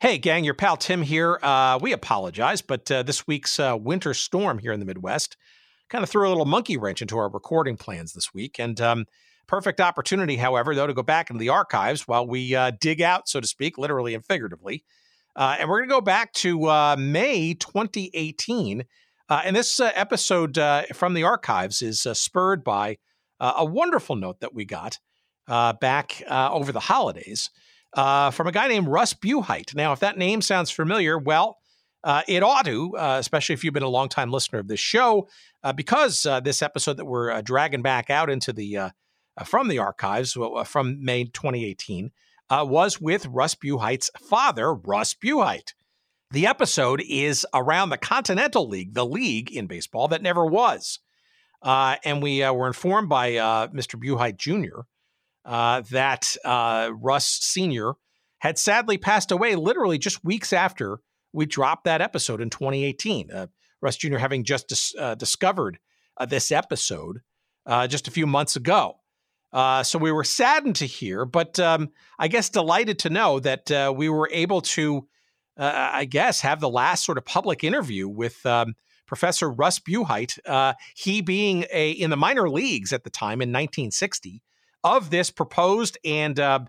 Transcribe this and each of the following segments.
Hey, gang, your pal Tim here. Uh, we apologize, but uh, this week's uh, winter storm here in the Midwest kind of threw a little monkey wrench into our recording plans this week. And um, perfect opportunity, however, though, to go back into the archives while we uh, dig out, so to speak, literally and figuratively. Uh, and we're going to go back to uh, May 2018. and this episode from the archives is spurred by a wonderful note that we got back over the holidays uh, from a guy named Russ Buhite. Now, if that name sounds familiar, well, uh, it ought to, uh, especially if you've been a longtime listener of this show, uh, because uh, this episode that we're uh, dragging back out into the from the archives from May 2018 was with Russ Buhite's father, Russ Buhite. The episode is around the Continental League, the league in baseball that never was. and we were informed by Mr. Buhite Jr uh, that uh, Russ Sr. had sadly passed away literally just weeks after we dropped that episode in 2018. Uh, Russ Jr. having just dis- uh, discovered uh, this episode just a few months ago. so we were saddened to hear, but um, I guess delighted to know that we were able to, I guess, have the last sort of public interview with um, Professor Russ Buhite. he being a in the minor leagues at the time in 1960 of this proposed and uh,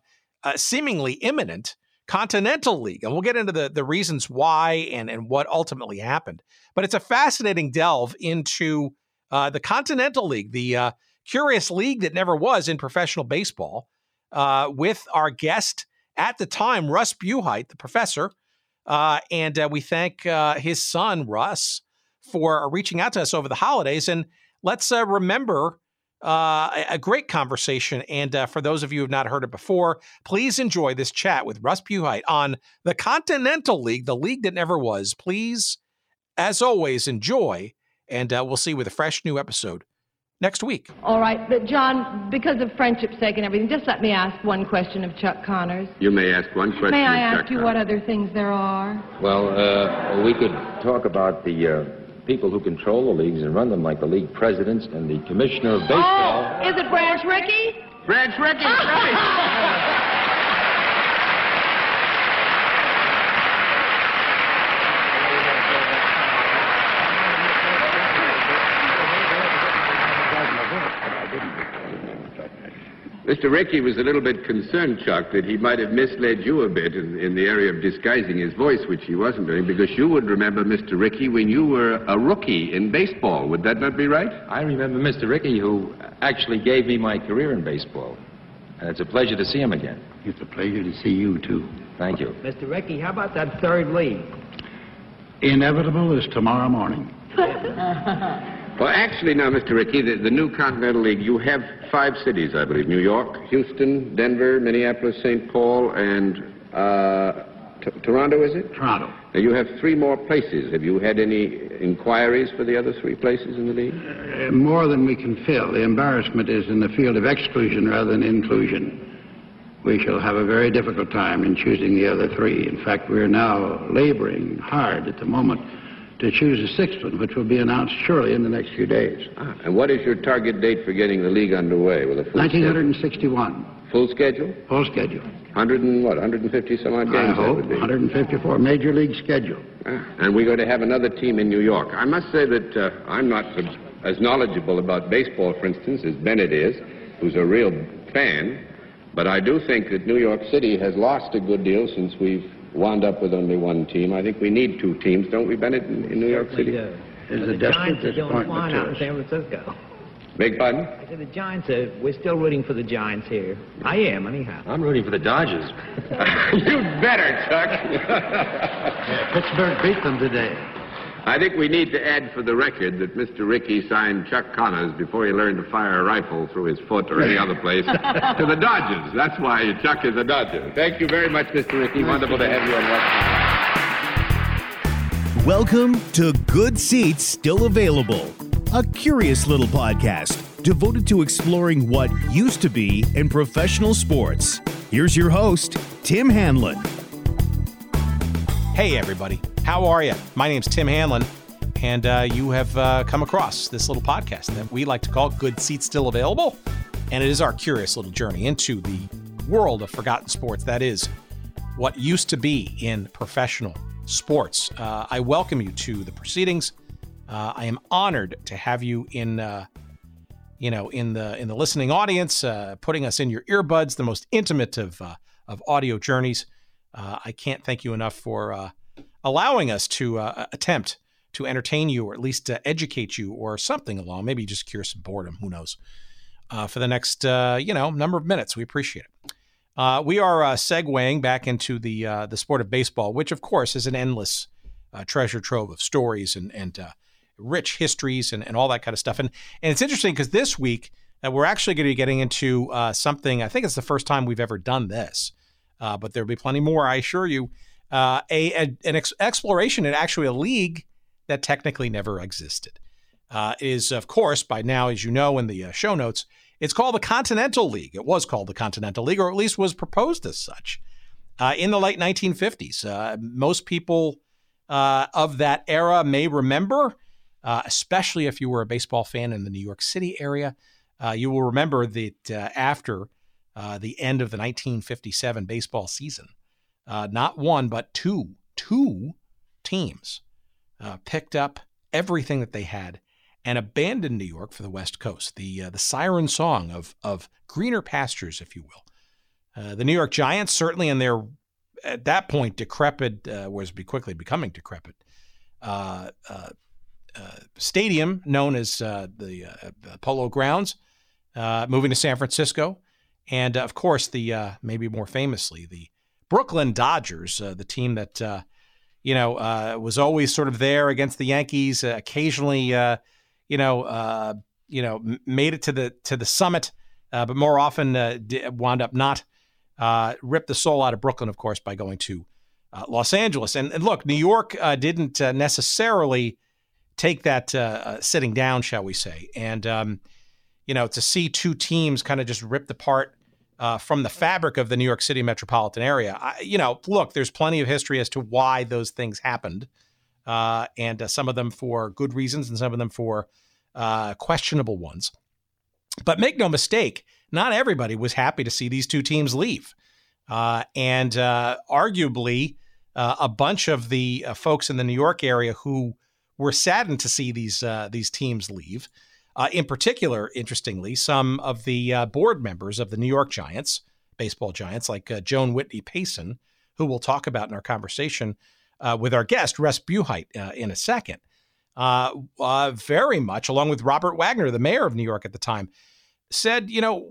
uh, seemingly imminent Continental League. And we'll get into the, the reasons why and, and what ultimately happened. But it's a fascinating delve into uh, the Continental League, the uh, curious league that never was in professional baseball, uh, with our guest at the time, Russ Buhite, the professor. Uh, and we thank his son, Russ, for reaching out to us over the holidays. And let's remember uh, a great conversation. And uh, for those of you who have not heard it before, please enjoy this chat with Russ Buhite on the Continental League, the league that never was. Please, as always, enjoy. And uh, we'll see you with a fresh new episode next week. All right. But, John, because of friendship's sake and everything, just let me ask one question of Chuck Connors. You may ask one question May I ask Chuck you Connors. what other things there are? Well, uh, we could talk about the uh, people who control the leagues and run them, like the league presidents and the commissioner of baseball. Oh, is it Branch Rickey? Branch Rickey, right. Mr. Rickey was a little bit concerned, Chuck, that he might have misled you a bit in, in, the area of disguising his voice, which he wasn't doing, because you would remember Mr. Rickey when you were a rookie in baseball. Would that not be right? I remember Mr. Rickey, who actually gave me my career in baseball. And it's a pleasure to see him again. It's a pleasure to see you, too. Thank you. Mr. Rickey, how about that third league? Inevitable is tomorrow morning. Well, actually, now, Mr. Rickey, the, the, new Continental League, you have five cities, I believe New York, Houston, Denver, Minneapolis, St. Paul, and uh, Toronto, is it? Toronto. Now, you have three more places. Have you had any inquiries for the other three places in the league? Uh, more than we can fill. The embarrassment is in the field of exclusion rather than inclusion. We shall have a very difficult time in choosing the other three. In fact, we're now laboring hard at the moment to choose a sixth one, which will be announced surely in the next few days. Ah, and what is your target date for getting the league underway with a full 1961. Schedule? Full schedule? Full schedule. 100 and what, 150 some odd games? I hope, 154. Major league schedule. Ah, and we're going to have another team in New York. I must say that uh, I'm not as knowledgeable about baseball, for instance, as Bennett is, who's a real fan. But I do think that New York City has lost a good deal since we've wound up with only one team. I think we need two teams, don't we, Bennett, in, in New York City? Do. It's a Giants are doing fine out in San Francisco. Big pardon? I said the Giants are, we're still rooting for the Giants here. I am, anyhow. I'm rooting for the Dodgers. you better, Chuck. yeah, Pittsburgh beat them today. I think we need to add for the record that Mr. Rickey signed Chuck Connors before he learned to fire a rifle through his foot or any other place to the Dodgers. That's why Chuck is a Dodger. Thank you very much, Mr. Rickey. Wonderful to have you on West Welcome to Good Seats Still Available, a curious little podcast devoted to exploring what used to be in professional sports. Here's your host, Tim Hanlon. Hey, everybody. How are you? My name's Tim Hanlon, and uh, you have uh, come across this little podcast that we like to call Good Seats Still Available. And it is our curious little journey into the world of forgotten sports. That is what used to be in professional sports. Uh, I welcome you to the proceedings. Uh, I am honored to have you in, uh, you know, in the in the listening audience, uh, putting us in your earbuds, the most intimate of of audio journeys. Uh, I can't thank you enough for allowing us to attempt to entertain you, or at least educate you, or something along. Maybe just cure some boredom. Who knows? for the next, you know, number of minutes, we appreciate it. Uh, we are uh, segueing back into the uh, the sport of baseball, which of course is an endless treasure trove of stories and and rich histories and, and all that kind of stuff. And and it's interesting because this week uh, we're actually going to be getting into uh, something. I think it's the first time we've ever done this, uh, but there'll be plenty more. I assure you. Uh, a, a, an ex- exploration in actually a league that technically never existed uh, is, of course, by now, as you know in the uh, show notes, it's called the Continental League. It was called the Continental League, or at least was proposed as such in the late 1950s. most people of that era may remember uh, especially if you were a baseball fan in the New York City area. Uh, you will remember that uh, after uh, the end of the 1957 baseball season, uh, not one, but two, two teams uh, picked up everything that they had and abandoned New York for the West Coast. The, the siren song of, of greener pastures, if you will. the New York Giants, certainly in their, at that point, decrepit, was be quickly becoming decrepit. Uh, uh, uh, stadium known as uh, the uh, Polo Grounds, moving to San Francisco, and of course the maybe more famously the Brooklyn Dodgers, the team that you know was always sort of there against the Yankees, occasionally you know you know made it to the to the summit, but more often wound up not. ripped the soul out of Brooklyn, of course, by going to uh, Los Angeles. And, and, look, New York uh, didn't uh, necessarily take that uh, uh, sitting down, shall we say, and um, you know to see two teams kind of just ripped apart uh, from the fabric of the New York City metropolitan area. I, you know, look, there's plenty of history as to why those things happened, uh, and uh, some of them for good reasons, and some of them for uh, questionable ones. But make no mistake, not everybody was happy to see these two teams leave, and arguably. a bunch of the folks in the New York area who were saddened to see these uh, these teams leave. Uh, in particular, interestingly, some of the uh, board members of the New York Giants, baseball giants, like uh, Joan Whitney Payson, who we'll talk about in our conversation uh, with our guest Russ Buhite uh, in a second, very much, along with Robert Wagner, the mayor of New York at the time, said, you know,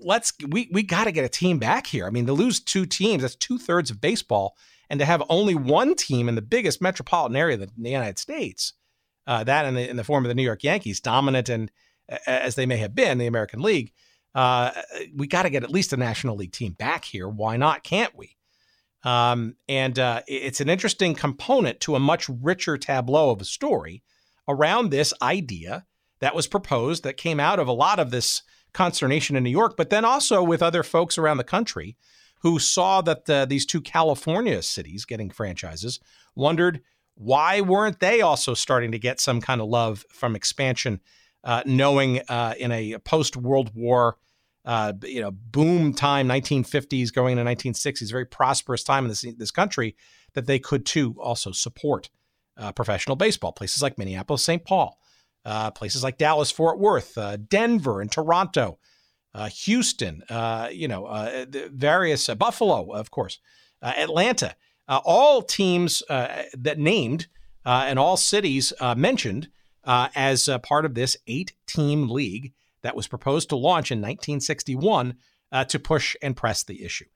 let's we we got to get a team back here. I mean, to lose two teams, that's two thirds of baseball and to have only one team in the biggest metropolitan area in the United States, uh, that in the, in the form of the New York Yankees, dominant and as they may have been the American League, uh, we got to get at least a National League team back here. Why not? Can't we? Um, and uh, it's an interesting component to a much richer tableau of a story around this idea that was proposed that came out of a lot of this consternation in New York, but then also with other folks around the country who saw that the, these two California cities getting franchises wondered why weren't they also starting to get some kind of love from expansion, uh, knowing uh, in a post World War, uh, you know, boom time, 1950s going into 1960s, very prosperous time in this this country, that they could too also support uh, professional baseball. Places like Minneapolis, St. Paul, uh, places like Dallas, Fort Worth, uh, Denver, and Toronto Houston, you know, various Buffalo, of course, Atlanta, Uh, all teams uh, that named uh, and all cities mentioned as part of this eight-team league that was proposed to launch in 1961 to push and press the issue.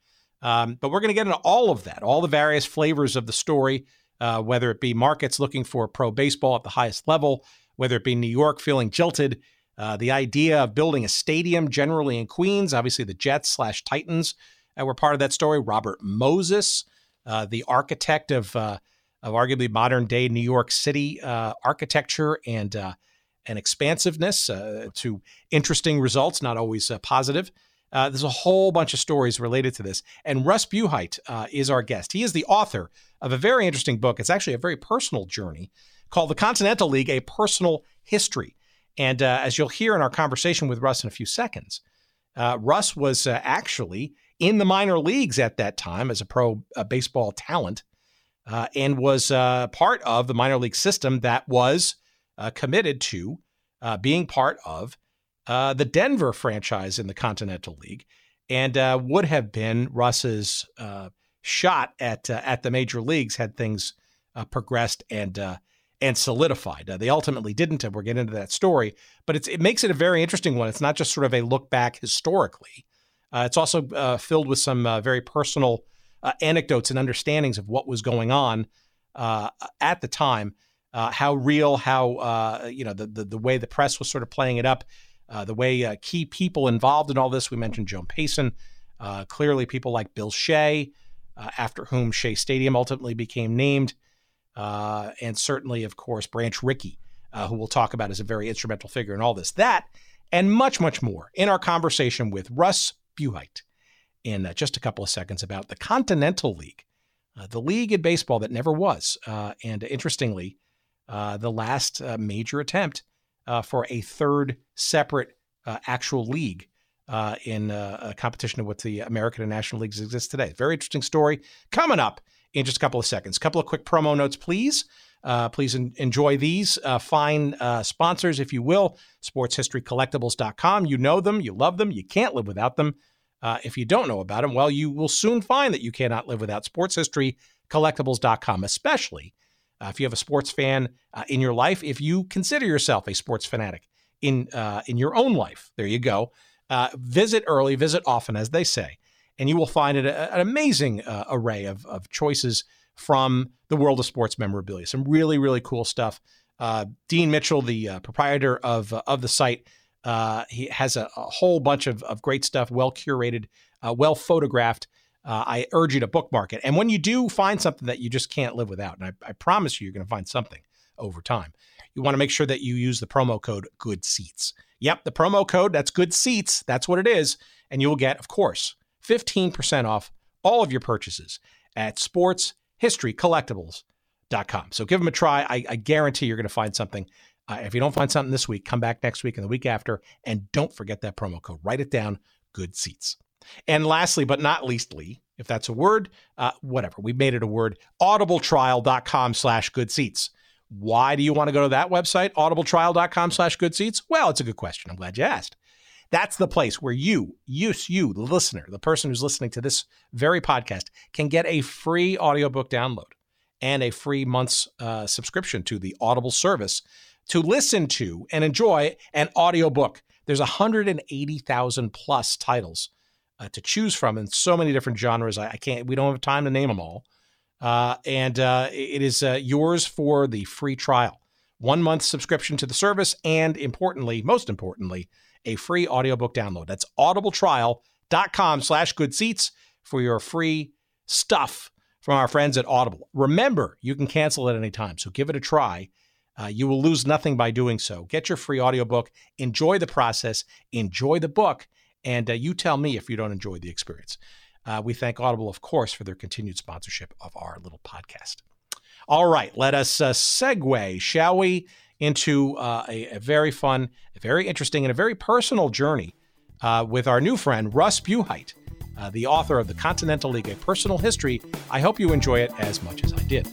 Um, but we're going to get into all of that, all the various flavors of the story, whether it be markets looking for pro baseball at the highest level, whether it be New York feeling jilted uh, the idea of building a stadium generally in Queens, obviously the Jets slash Titans uh, were part of that story. Robert Moses, uh, the architect of of arguably modern day New York City architecture and and expansiveness to interesting results, not always positive. Uh, there's a whole bunch of stories related to this. And Russ Buhite uh, is our guest. He is the author of a very interesting book. It's actually a very personal journey called The Continental League A Personal History. And uh, as you'll hear in our conversation with Russ in a few seconds, uh, Russ was uh, actually in the minor leagues at that time as a pro uh, baseball talent uh, and was uh, part of the minor league system that was uh, committed to uh, being part of the Denver franchise in the Continental League and would have been Russ's shot at at the major leagues had things progressed and and solidified. they ultimately didn't, and we'll get into that story. But it makes it a very interesting one. It's not just sort of a look back historically. It's also filled with some very personal uh, anecdotes and understandings of what was going on uh, at the time, uh, how real, how uh, you know the, the, the way the press was sort of playing it up, uh, the way uh, key people involved in all this. We mentioned Joan Payson, clearly people like Bill Shea, after whom Shea Stadium ultimately became named, and certainly, of course, Branch Rickey, who we'll talk about as a very instrumental figure in all this. That and much, much more in our conversation with Russ Buhite in uh, just a couple of seconds about the Continental League, uh, the league in baseball that never was. Uh, and interestingly, uh, the last uh, major attempt uh, for a third separate actual league in a competition of what the American and National Leagues exist today. Very interesting story coming up in just a couple of seconds. A couple of quick promo notes, please. Uh, please en- enjoy these uh, fine uh, sponsors, if you will. SportsHistoryCollectibles.com. You know them, you love them, you can't live without them. Uh, if you don't know about them, well, you will soon find that you cannot live without sportshistorycollectibles.com, especially uh, if you have a sports fan uh, in your life, if you consider yourself a sports fanatic in in your own life. There you go. Visit early, visit often, as they say, and you will find it a, an amazing array of, of choices from the world of sports memorabilia. Some really, really cool stuff. Dean Mitchell, the proprietor of of the site, uh, he has a, a, whole bunch of, of great stuff, well curated, uh, well photographed. Uh, I urge you to bookmark it. And when you do find something that you just can't live without, and I, I promise you, you're going to find something over time, you want to make sure that you use the promo code Good Seats. Yep, the promo code, that's Good Seats. That's what it is. And you will get, of course, 15% off all of your purchases at sportshistorycollectibles.com. So give them a try. I, I guarantee you're going to find something uh, if you don't find something this week, come back next week and the week after. And don't forget that promo code. Write it down good seats. And lastly, but not leastly, if that's a word, uh, whatever, we made it a word, audibletrial.com slash good seats. Why do you want to go to that website, audibletrial.com slash good seats? Well, it's a good question. I'm glad you asked. That's the place where you, you, you, the listener, the person who's listening to this very podcast, can get a free audiobook download and a free month's uh, subscription to the Audible service to listen to and enjoy an audiobook. There's 180,000 plus titles uh, to choose from in so many different genres. I, I, can't, we don't have time to name them all. Uh, and uh, it is uh, yours for the free trial. One month subscription to the service, and importantly, most importantly, a free audiobook download. That's audibletrial.com slash good seats for your free stuff from our friends at Audible. Remember, you can cancel at any time, so give it a try uh, you will lose nothing by doing so. Get your free audiobook, enjoy the process, enjoy the book, and uh, you tell me if you don't enjoy the experience. Uh, we thank Audible, of course, for their continued sponsorship of our little podcast. All right, let us uh, segue, shall we, into uh, a, a, very fun, a very interesting, and a very personal journey uh, with our new friend, Russ Buhite, the author of The Continental League, A Personal History. I hope you enjoy it as much as I did.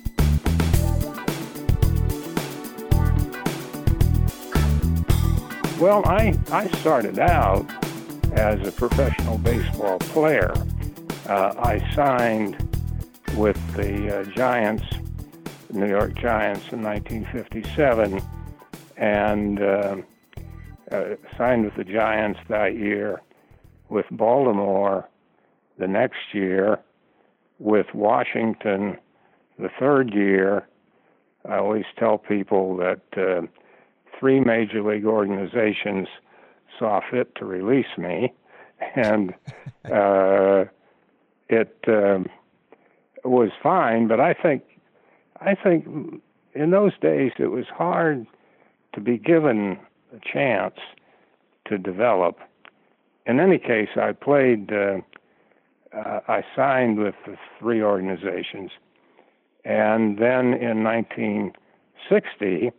Well, I, I started out as a professional baseball player. Uh, I signed with the uh, Giants, New York Giants, in 1957, and uh, uh, signed with the Giants that year, with Baltimore the next year, with Washington the third year. I always tell people that uh, three major league organizations saw fit to release me, and uh, it um, was fine. But I think, I think in those days it was hard to be given a chance to develop. In any case, I played. Uh, uh, I signed with three organizations, and then in 1960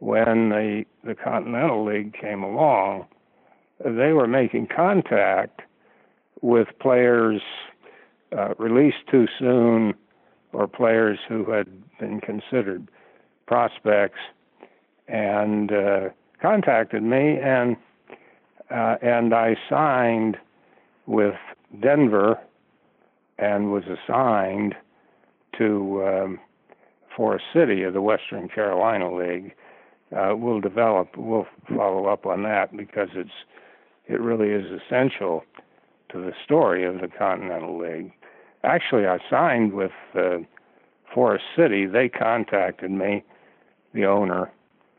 when the, the Continental League came along, they were making contact with players uh, released too soon or players who had been considered prospects and uh, contacted me and uh, and I signed with Denver and was assigned to um, Forest City of the Western Carolina League. Uh, we'll develop, we'll follow up on that because it's it really is essential to the story of the Continental League. Actually, I signed with uh, Forest City. They contacted me, the owner,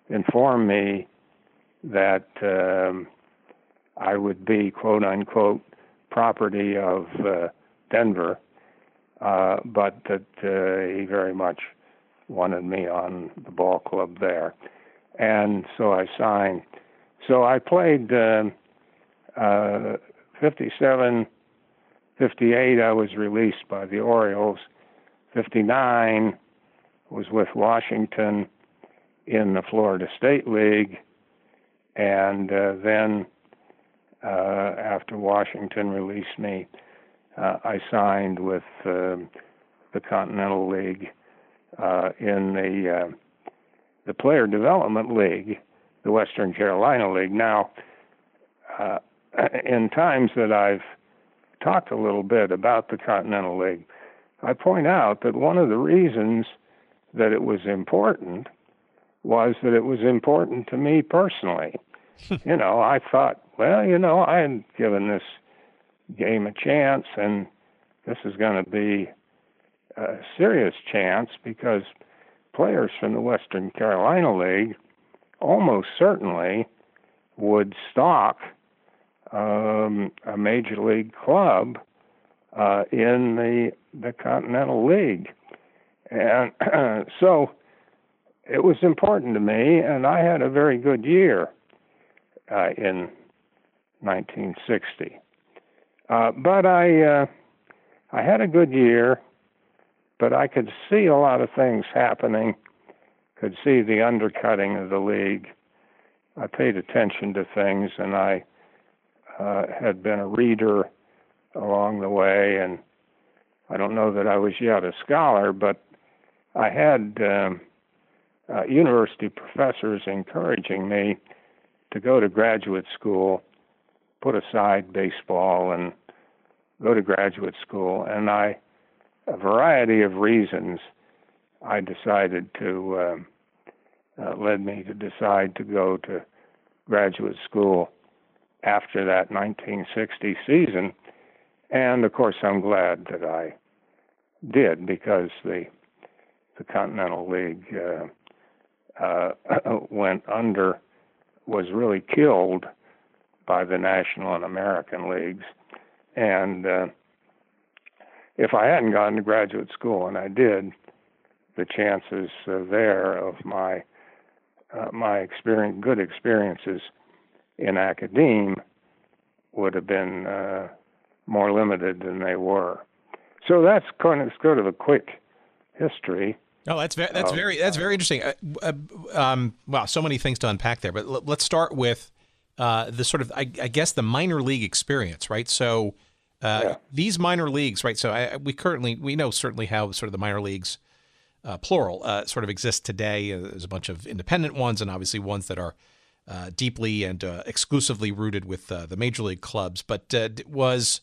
informed me that um, I would be quote unquote property of uh, Denver, uh, but that uh, he very much wanted me on the ball club there, and so I signed. So I played uh, uh, 57, 58. I was released by the Orioles. 59 was with Washington in the Florida State League, and uh, then uh, after Washington released me, uh, I signed with uh, the Continental League uh, in the uh, the Player Development League, the Western Carolina League. Now, uh, in times that I've talked a little bit about the Continental League, I point out that one of the reasons that it was important was that it was important to me personally. you know, I thought, well, you know, I had given this game a chance, and this is going to be a serious chance because players from the Western Carolina League almost certainly would stock um, a major league club uh, in the the Continental League, and so it was important to me, and I had a very good year uh, in 1960. Uh, but I uh, I had a good year, but I could see a lot of things happening. Could see the undercutting of the league. I paid attention to things, and I uh, had been a reader along the way, and I don't know that I was yet a scholar, but I had um, uh, university professors encouraging me to go to graduate school, put aside baseball, and go to graduate school. And I, a variety of reasons, I decided to um, uh, led me to decide to go to graduate school after that 1960 season. And of course, I'm glad that I did because the the Continental League uh, uh, went under, was really killed by the National and American leagues, and uh, if I hadn't gone to graduate school, and I did, the chances uh, there of my uh, my experience, good experiences in academe would have been uh, more limited than they were. So that's kind of sort of a quick history. Oh, that's very that's very that's very interesting. Uh, uh, um, wow, so many things to unpack there. But l- let's start with uh, the sort of I, I, guess the minor league experience, right? So uh, yeah. these minor leagues, right? So I, we currently we know certainly how sort of the minor leagues, uh, plural, uh, sort of exist today. There's a bunch of independent ones, and obviously ones that are uh, deeply and uh, exclusively rooted with uh, the major league clubs. But uh, was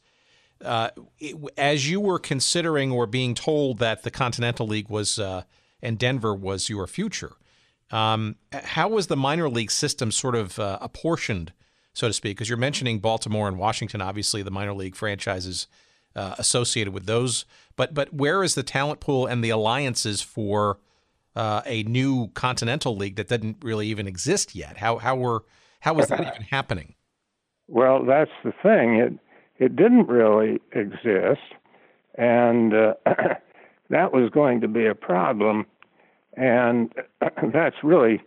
uh, it, as you were considering or being told that the Continental League was uh, and Denver was your future, um, how was the minor league system sort of apportioned, so to speak? Because you're mentioning Baltimore and Washington, obviously the minor league franchises associated with those. But but where is the talent pool and the alliances for uh, a new continental league that didn't really even exist yet. How how were how was that even happening? Well, that's the thing. It it didn't really exist, and uh, that was going to be a problem, and that's really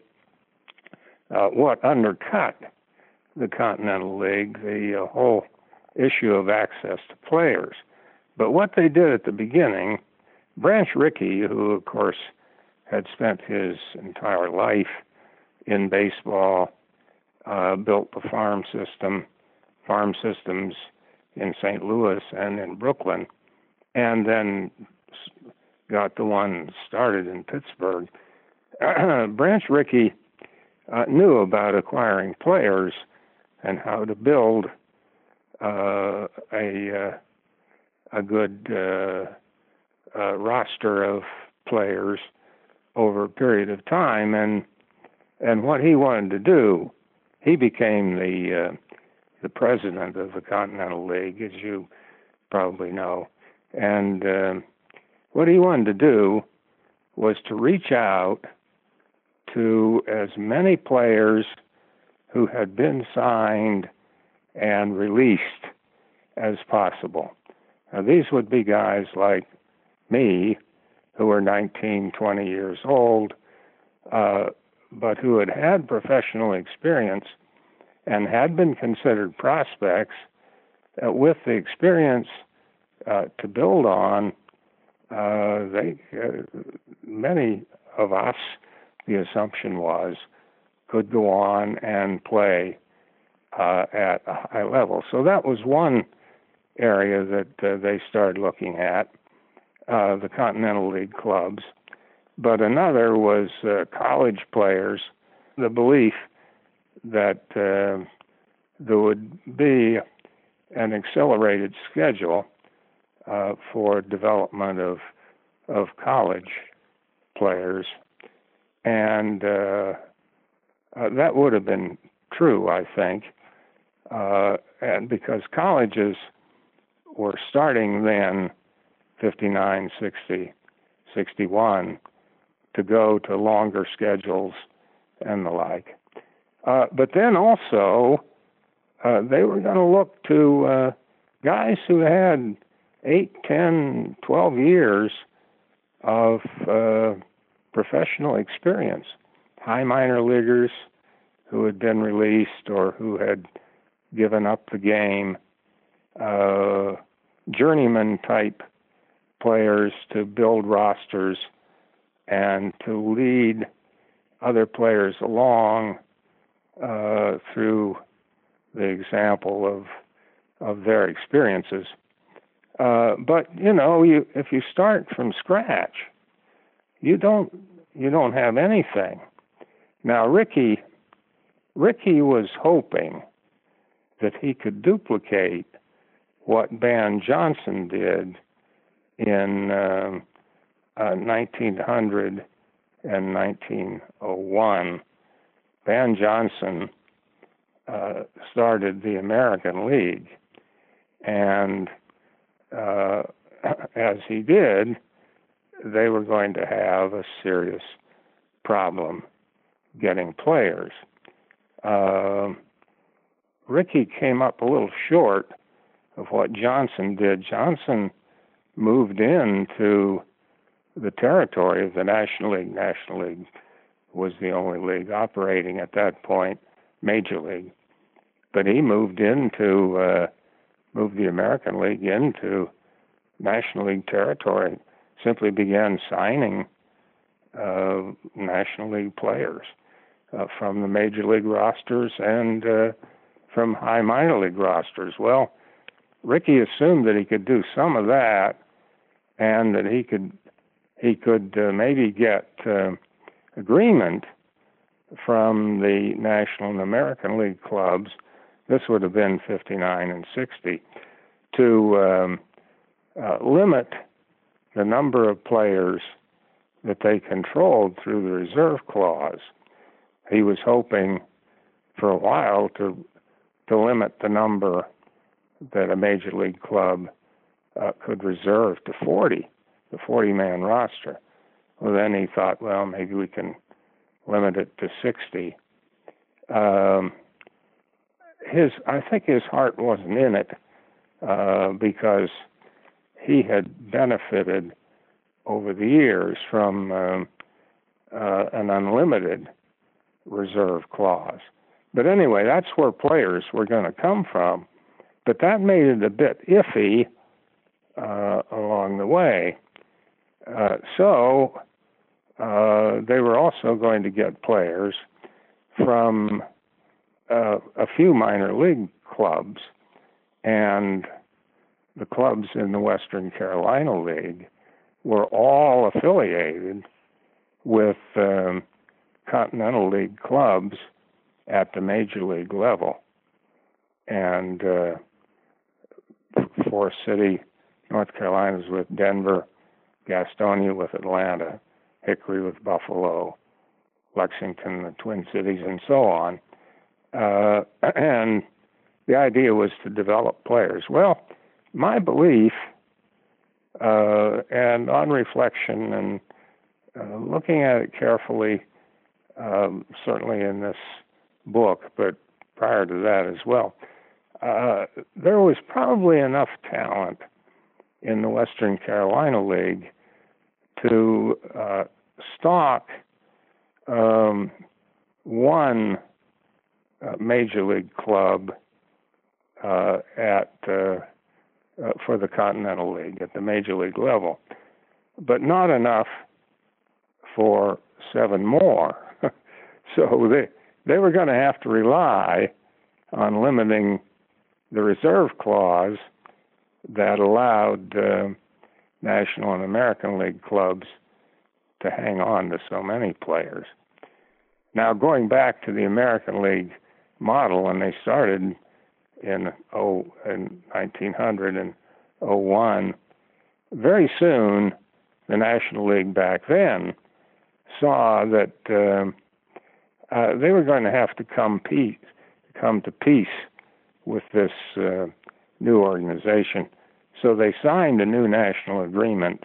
uh, what undercut the Continental League, the uh, whole issue of access to players. But what they did at the beginning, Branch Rickey, who of course had spent his entire life in baseball, uh, built the farm system, farm systems in St. Louis and in Brooklyn, and then got the one started in Pittsburgh. Branch Rickey uh, knew about acquiring players and how to build uh, a uh, a good uh, uh, roster of players over a period of time, and and what he wanted to do, he became the uh, the president of the Continental League, as you probably know, and uh, what he wanted to do was to reach out to as many players who had been signed and released as possible. Now, these would be guys like me, who were 19, 20 years old, uh, but who had had professional experience and had been considered prospects uh, with the experience uh, to build on. Uh, they, uh, many of us, the assumption was, could go on and play uh, at a high level. So that was one area that they started looking at, the Continental League clubs. But another was college players, the belief that uh, there would be an accelerated schedule uh, for development of of college players, and uh, uh, that would have been true, I think, uh, and because colleges were starting then 59, 60, 61 to go to longer schedules and the like. Uh, but then also, uh, they were going to look to uh, guys who had 8, 10, 12 years of uh, professional experience, high minor leaguers who had been released or who had given up the game, uh, journeyman type players to build rosters and to lead other players along uh, through the example of of their experiences. Uh, but you know, you if you start from scratch, you don't you don't have anything. Now, Ricky Rickey was hoping that he could duplicate what Ban Johnson did in uh, uh, 1900 and 1901. Ban Johnson uh, started the American League, and uh, as he did, they were going to have a serious problem getting players. Uh, Rickey came up a little short of what Johnson did. Johnson moved into the territory of the National League. National League was the only league operating at that point, Major League. But he moved into uh, moved the American League into National League territory. Simply began signing uh, National League players uh, from the Major League rosters and uh, from high minor league rosters. Well, Rickey assumed that he could do some of that, and that he could he could uh, maybe get uh, agreement from the National and American League clubs. This would have been 59 and 60 to um, uh, limit the number of players that they controlled through the reserve clause. He was hoping for a while to to limit the number that a major league club uh, could reserve to 40, the 40 man roster. Well, then he thought, well, maybe we can limit it to 60. Um, his, I think his heart wasn't in it uh, because he had benefited over the years from um, uh, an unlimited reserve clause. But anyway, that's where players were going to come from. But that made it a bit iffy uh, along the way. Uh, so uh, they were also going to get players from uh, a few minor league clubs, and the clubs in the Western Carolina League were all affiliated with um, Continental League clubs at the major league level. And uh, City, North Carolina is with Denver, Gastonia with Atlanta, Hickory with Buffalo, Lexington, the Twin Cities, and so on. Uh, and the idea was to develop players. Well, my belief, uh, and on reflection and uh, looking at it carefully, um, certainly in this book, but prior to that as well, uh, there was probably enough talent in the Western Carolina League to uh, stock um, one uh, major league club uh, at uh, uh, for the Continental League at the major league level, but not enough for seven more. so they they were going to have to rely on limiting the reserve clause that allowed uh, National and American League clubs to hang on to so many players. Now, going back to the American League model, when they started in oh in 1900 and 01, very soon the National League back then saw that uh, uh, they were going to have to come peace, come to peace with this uh, new organization. So they signed a new national agreement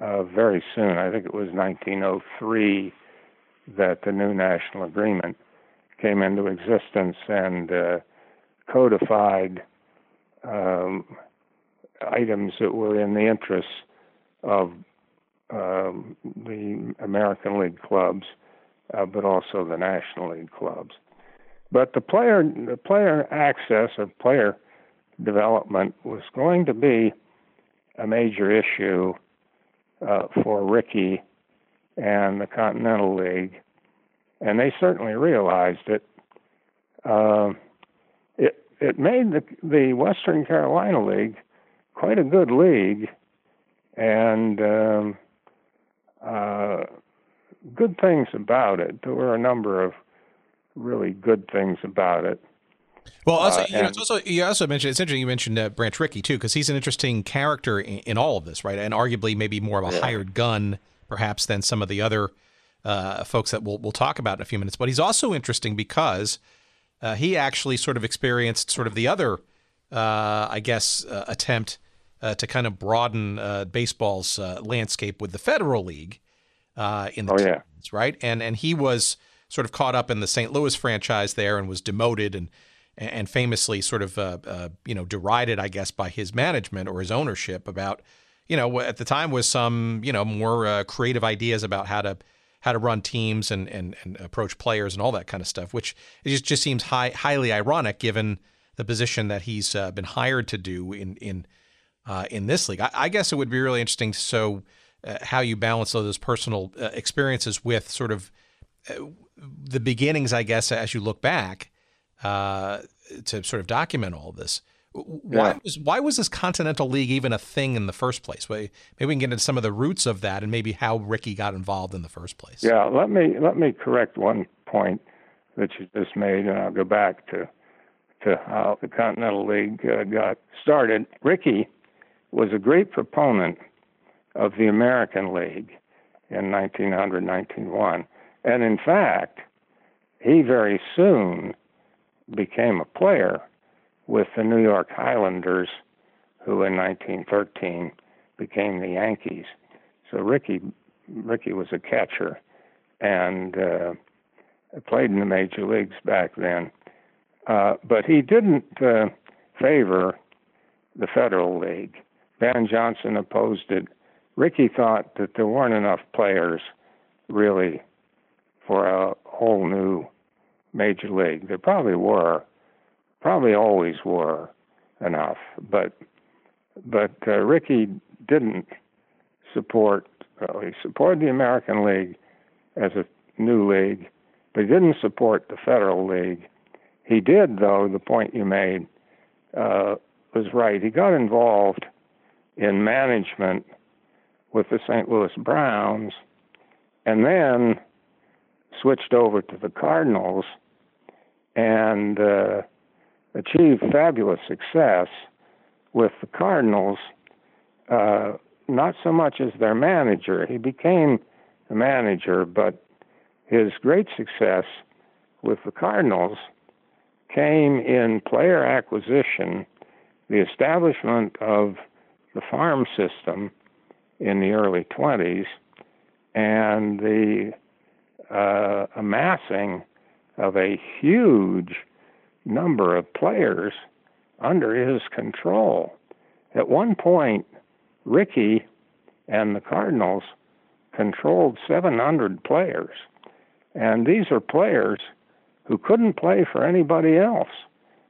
uh, very soon. I think it was 1903 that the new national agreement came into existence and uh, codified um, items that were in the interests of um, the American League clubs, uh, but also the National League clubs. But the player, the player access or player development was going to be a major issue uh, for Rickey and the Continental League, and they certainly realized it. Uh, it it made the the Western Carolina League quite a good league, and um, uh, good things about it. There were a number of really good things about it. Well, also, uh, you, know, also, you also mentioned it's interesting you mentioned uh, Branch Rickey too because he's an interesting character in, in, all of this, right? And arguably maybe more of a yeah. hired gun, perhaps, than some of the other uh, folks that we'll we'll talk about in a few minutes. But he's also interesting because uh, he actually sort of experienced sort of the other, uh, I guess, uh, attempt to kind of broaden baseball's landscape with the Federal League in the oh, yeah. right? And and he was sort of caught up in the St. Louis franchise there and was demoted and and famously sort of uh, uh, you know derided, I guess, by his management or his ownership about you know at the time was some you know more uh, creative ideas about how to how to run teams and, and and approach players and all that kind of stuff, which it just, just seems high, highly ironic given the position that he's uh, been hired to do in in uh, in this league. I, I, guess it would be really interesting to so uh, how you balance those personal experiences with sort of the beginnings, I guess, as you look back uh, to sort of document all of this. Why yeah. was why was this Continental League even a thing in the first place? Maybe we can get into some of the roots of that and maybe how Rickey got involved in the first place. Yeah, let me let me correct one point that you just made, and I'll go back to to how the Continental League uh, got started. Rickey was a great proponent of the American League in 1900, 1901. And in fact, he very soon became a player with the New York Highlanders, who in 1913 became the Yankees. So Rickey Rickey was a catcher and uh, played in the major leagues back then. Uh, but he didn't uh, favor the Federal League. Ban Johnson opposed it. Rickey thought that there weren't enough players really for a whole new major league. There probably were, probably always were enough, but but uh, Rickey didn't support. Well, he supported the American League as a new league, but he didn't support the Federal League. He did, though, the point you made, uh, was right. He got involved in management with the St. Louis Browns and then switched over to the Cardinals and uh, achieved fabulous success with the Cardinals, uh, not so much as their manager. He became the manager, but his great success with the Cardinals came in player acquisition, the establishment of the farm system in the early 20s, and the uh, amassing of a huge number of players under his control. At one point, Rickey and the Cardinals controlled 700 players. And these are players who couldn't play for anybody else.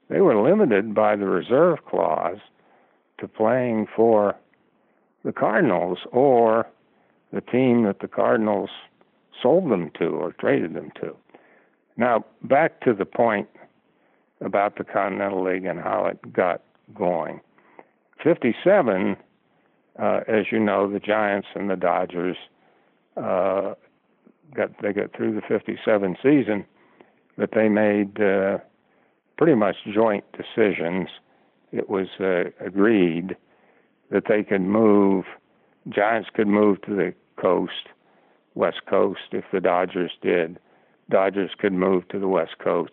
They were limited by the reserve clause to playing for the Cardinals or the team that the Cardinals sold them to or traded them to. Now, back to the point about the Continental League and how it got going. 57, uh, as you know, the Giants and the Dodgers uh, got they got through the 57 season, but they made uh, pretty much joint decisions. It was uh, agreed that they could move, Giants could move to the coast, West Coast, if the Dodgers did. Dodgers could move to the West Coast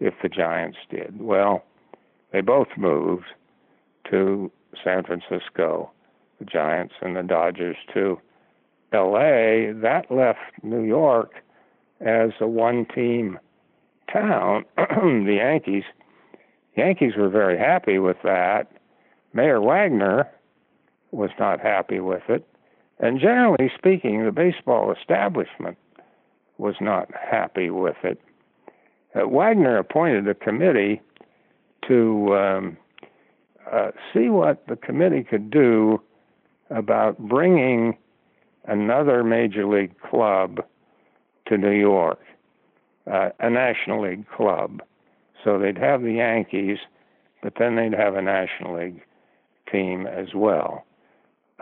if the Giants did. Well, they both moved to San Francisco, the Giants and the Dodgers to LA. That left New York as a one team town. the Yankees Yankees were very happy with that. Mayor Wagner was not happy with it. And generally speaking, the baseball establishment was not happy with it. Uh, Wagner appointed a committee to um, uh, see what the committee could do about bringing another major league club to New York, uh, a National League club. So they'd have the Yankees, but then they'd have a National League team as well,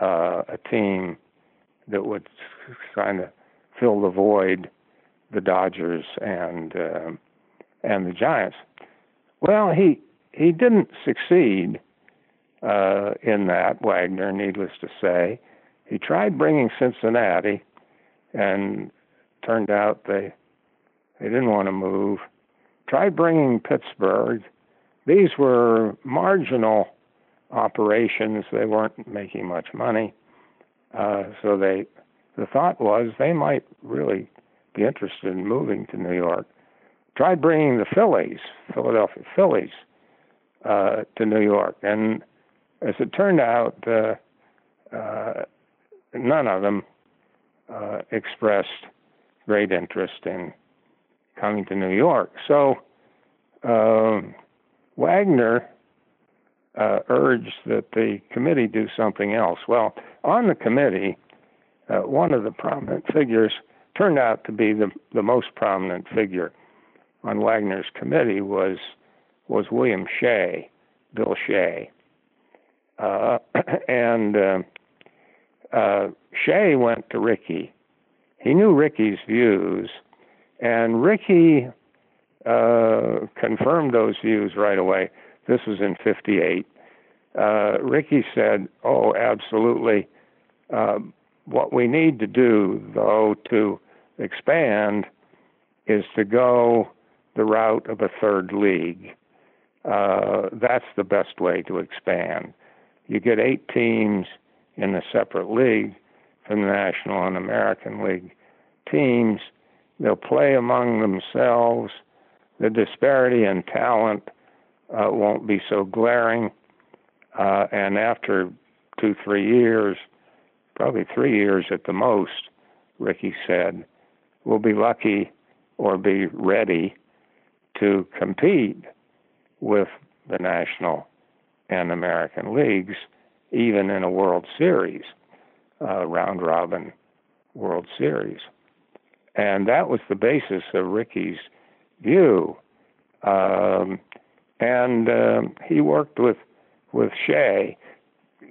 uh, a team that would kind of fill the void the Dodgers and uh, and the Giants. Well, he he didn't succeed uh, in that Wagner, needless to say. He tried bringing Cincinnati, and turned out they they didn't want to move. Tried bringing Pittsburgh. These were marginal operations. They weren't making much money, uh, so they the thought was they might really be interested in moving to New York. Tried bringing the Phillies, Philadelphia Phillies, uh, to New York, and as it turned out, uh, uh, none of them uh, expressed great interest in coming to New York. So um, Wagner uh, urged that the committee do something else. Well, on the committee, uh, one of the prominent figures turned out to be the, the most prominent figure on Wagner's committee was was William Shea, Bill Shea, uh, and uh, uh, Shea went to Rickey. He knew Rickey's views, and Rickey uh, confirmed those views right away. This was in '58. Uh, Rickey said, "Oh, absolutely. Uh, what we need to do, though, to expand is to go the route of a third league. Uh, that's the best way to expand. You get eight teams in a separate league from the National and American League teams. They'll play among themselves. The disparity in talent uh, won't be so glaring. Uh, and after two, three years, probably three years at the most, Rickey said, we'll be lucky or be ready to compete with the National and American leagues, even in a World Series, uh, round robin World Series. And that was the basis of Rickey's view. Um, and uh, he worked with with Shea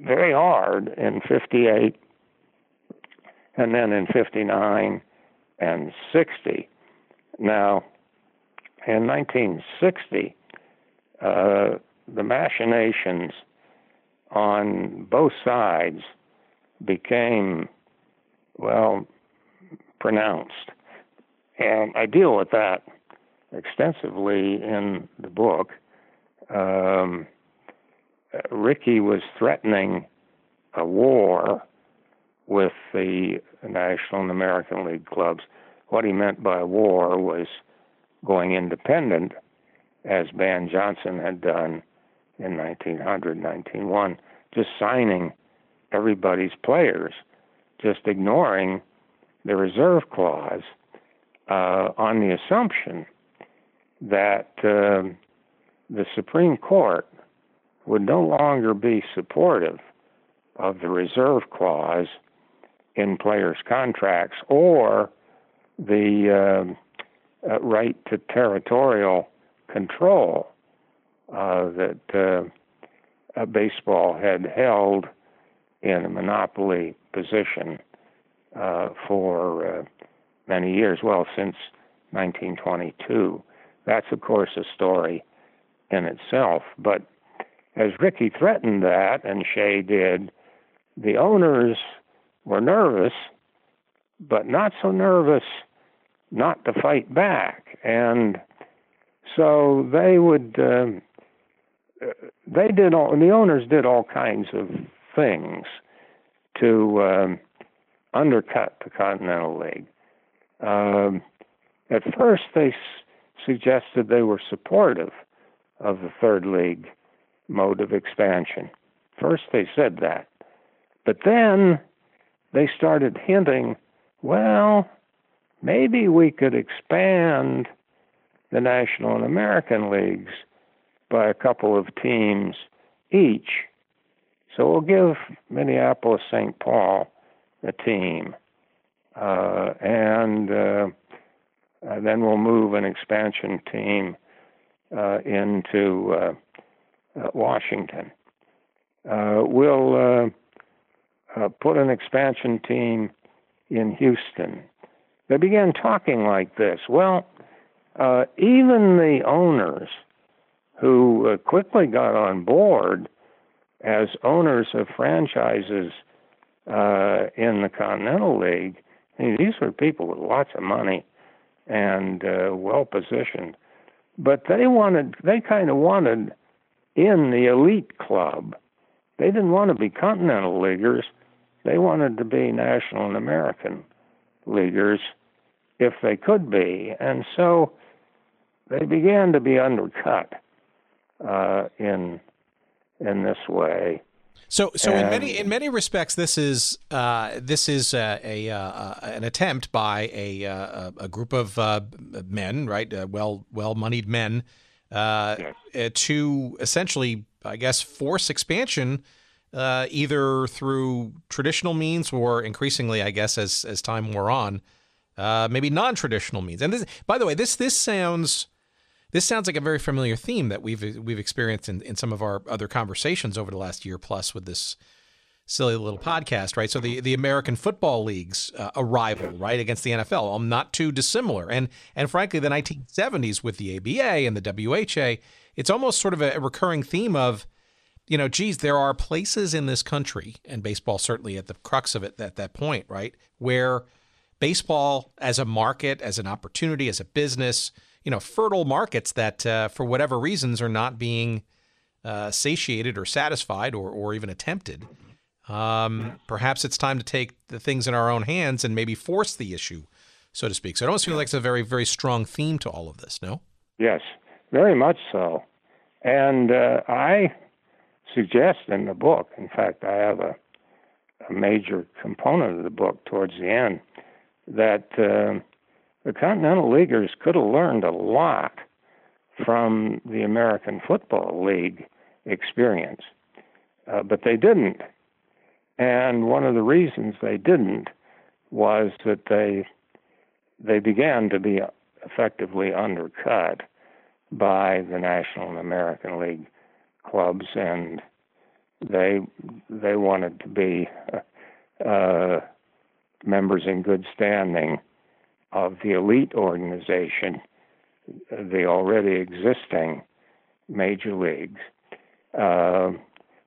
very hard in 58 and then in 59 and 60. Now, in 1960, uh, the machinations on both sides became, well, pronounced. And I deal with that extensively in the book. Um, Rickey was threatening a war with the National and American League clubs. What he meant by war was going independent, as Ban Johnson had done in 1900, 1901, just signing everybody's players, just ignoring the reserve clause uh, on the assumption that uh, the Supreme Court would no longer be supportive of the reserve clause in players' contracts or the uh, uh, right to territorial control uh, that uh, baseball had held in a monopoly position uh, for many years, well, since 1922. That's, of course, a story in itself. But as Rickey threatened that, and Shea did, the owners were nervous, but not so nervous not to fight back. And so they would, uh, they did all, and the owners did all kinds of things to um, undercut the Continental League. Um, at first, they s- suggested they were supportive of the third league mode of expansion. First, they said that. But then they started hinting well, maybe we could expand the National and American leagues by a couple of teams each. So we'll give Minneapolis St. Paul a team. Uh, and uh, uh, then we'll move an expansion team uh, into uh, uh, Washington. we'll put an expansion team in Houston. They began talking like this. Well, even the owners who quickly got on board as owners of franchises uh, in the Continental League. I mean, these were people with lots of money and uh, well positioned, but they wanted, they kind of wanted in the elite club. They didn't want to be Continental Leaguers. They wanted to be National and American Leaguers if they could be. And so they began to be undercut uh, in in this way. So, so and, in many in many respects, this is uh, this is a, a uh, an attempt by a uh, a group of uh, men, right, uh, well well moneyed men, yes. to essentially, I guess, force expansion. either through traditional means or increasingly, I guess, as as time wore on, maybe non-traditional means. And this, by the way, this this sounds this sounds like a very familiar theme that we've we've experienced in, in some of our other conversations over the last year plus with this silly little podcast, right? So the the American Football League's uh, arrival, right, against the NFL, um, not too dissimilar, and and frankly, the 1970s with the ABA and the WHA, it's almost sort of a recurring theme of, you know, geez, there are places in this country, and baseball certainly at the crux of it at that point, right, where baseball as a market, as an opportunity, as a business you know, fertile markets that, uh, for whatever reasons, are not being uh, satiated or satisfied or, or even attempted. Um, perhaps it's time to take the things in our own hands and maybe force the issue, so to speak. So it almost feels like it's a very, very strong theme to all of this, no? Yes, very much so. And uh, I suggest in the book, in fact, I have a, a major component of the book towards the end, that uh, the Continental Leaguers could have learned a lot from the American Football League experience, uh, but they didn't. And one of the reasons they didn't was that they they began to be effectively undercut by the National and American League clubs and they they wanted to be uh, members in good standing of the elite organization, the already existing major leagues. Uh,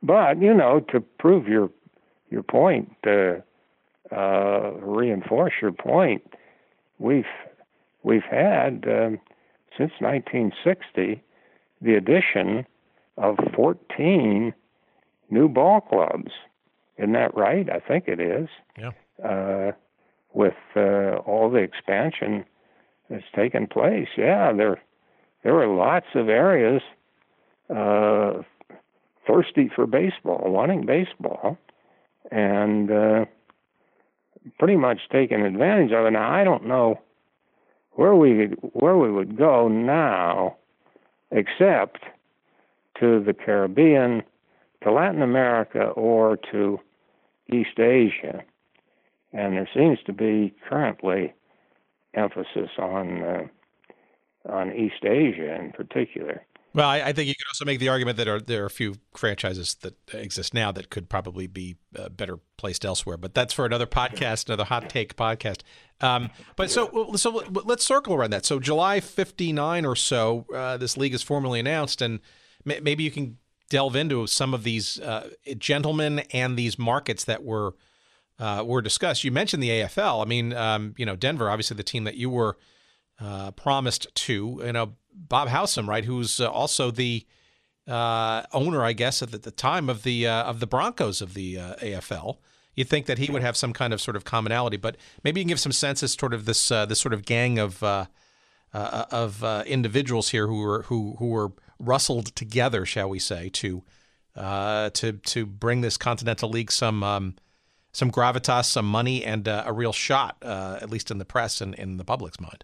but you know, to prove your your point, uh, uh, reinforce your point, we've we've had um, since 1960 the addition of 14 new ball clubs. Isn't that right? I think it is. Yeah. With uh, all the expansion that's taken place, yeah, there there are lots of areas uh, thirsty for baseball, wanting baseball, and uh, pretty much taking advantage of it. Now, I don't know where we where we would go now, except to the Caribbean, to Latin America, or to East Asia, and there seems to be currently emphasis on uh, on East Asia in particular. Well, I, I, think you could also make the argument that are, there are a few franchises that exist now that could probably be uh, better placed elsewhere. But that's for another podcast, another hot take podcast. Um, but so so let's circle around that. So July 59 or so, uh, this league is formally announced, and maybe you can delve into some of these uh, gentlemen and these markets that were uh, were discussed. You mentioned the AFL. I mean, um, you know, Denver, obviously the team that you were uh, promised to. You know, Bob Howsam, right, who's uh, also the uh, owner, I guess, at the time of the uh, of the Broncos of the uh, AFL. You'd think that he would have some kind of sort of commonality, but maybe you can give some sense as sort of this this sort of gang of of individuals here who were who who were rustled together, shall we say, to to to bring this Continental League some. Um, some gravitas, some money, and a real shot, at least in the press and in the public's mind.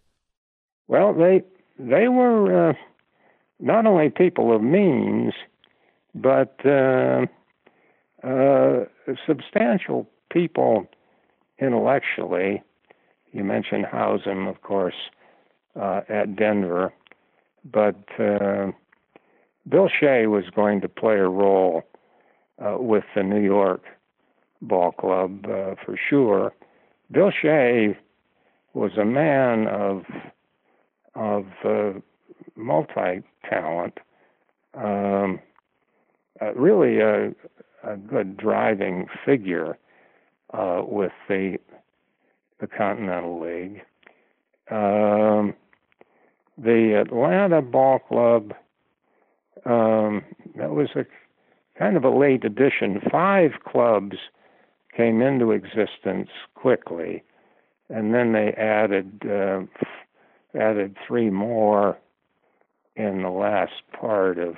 Well, they they were uh, not only people of means, but uh, uh, substantial people intellectually. You mentioned Howsam, of course, uh, at Denver, but uh, Bill Shea was going to play a role uh, with the New York Ball Club for sure. Bill Shea was a man of of uh, multi talent, um, uh, really a, a, good driving figure uh, with the the Continental League. Um, the Atlanta Ball Club um, that was a kind of a late addition. Five clubs came into existence quickly, and then they added uh, added three more in the last part of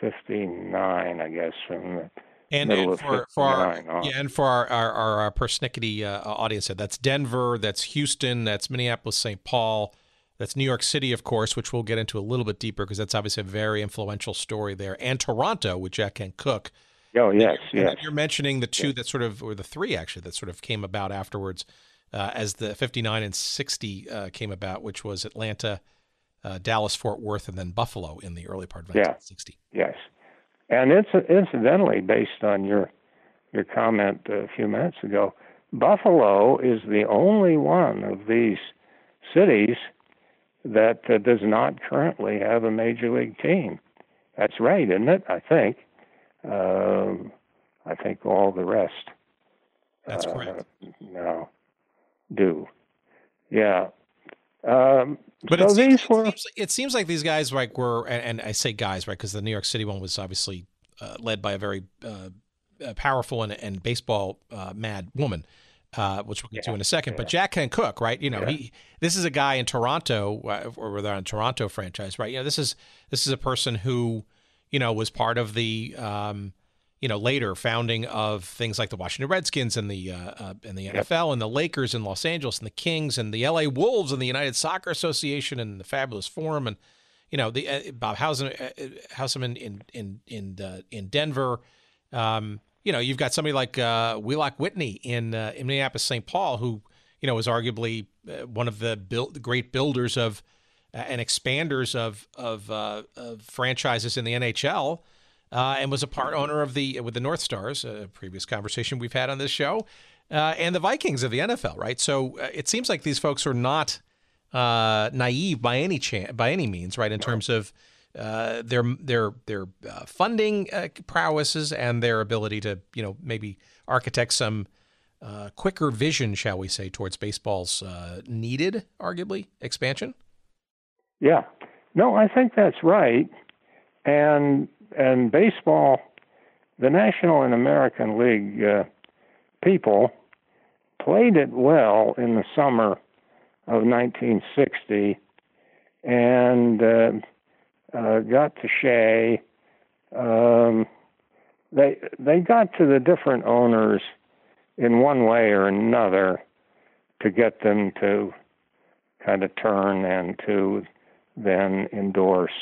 59, I guess, from the and, and for, for our, yeah, and for our our, our, our persnickety uh, audience, that's Denver, that's Houston, that's Minneapolis, St. Paul, that's New York City, of course, which we'll get into a little bit deeper because that's obviously a very influential story there, and Toronto with Jack Kent Cooke. Oh yes, and yes. You're mentioning the two that sort of, or the three actually, that sort of came about afterwards uh, as the 59 and 60 uh, came about, which was Atlanta, uh, Dallas, Fort Worth, and then Buffalo in the early part of 1960. Yeah. Yes, and it's incidentally based on your your comment a few minutes ago. Buffalo is the only one of these cities that uh, does not currently have a major league team. That's right, isn't it? I think. Um, I think all the rest. That's correct. Uh, no do. Yeah. Um, but so it, these seems, were. It seems, it seems, like these guys like were, and, and I say guys, right, because the New York City one was obviously uh, led by a very uh, uh powerful and, and baseball uh, mad woman. Uh, which we'll get yeah, to in a second, yeah. but Jack Kent Cooke, right? You know, yeah. he this is a guy in Toronto, uh, or they're on Toronto franchise, right? You know, this is this is a person who, you know, was part of the um, you know, later founding of things like the Washington Redskins and the uh, uh, and the NFL yep. and the Lakers in Los Angeles and the Kings and the LA Wolves and the United Soccer Association and the Fabulous Forum and you know the uh, Bob Howsam, uh, uh in in in in, uh, in Denver. Um, you know, you've got somebody like uh, Wheelock Whitney in in Minneapolis, St. Paul, who you know was arguably one of the, build, the great builders of and expanders of of, of franchises in the NHL. uh, and was a part owner of the with the North Stars, a previous conversation we've had on this show, uh, and the Vikings of the NFL. Right. So uh, it seems like these folks are not uh, naive by any chance, by any means. Right. In terms of uh, their their their uh, funding prowesses and their ability to you know maybe architect some quicker vision, shall we say, towards baseball's needed, arguably expansion. Yeah. No, I think that's right. And and baseball, the National and American League uh, people played it well in the summer of 1960 and uh, uh, got to Shea. Um, they they got to the different owners in one way or another to get them to kind of turn and to then endorse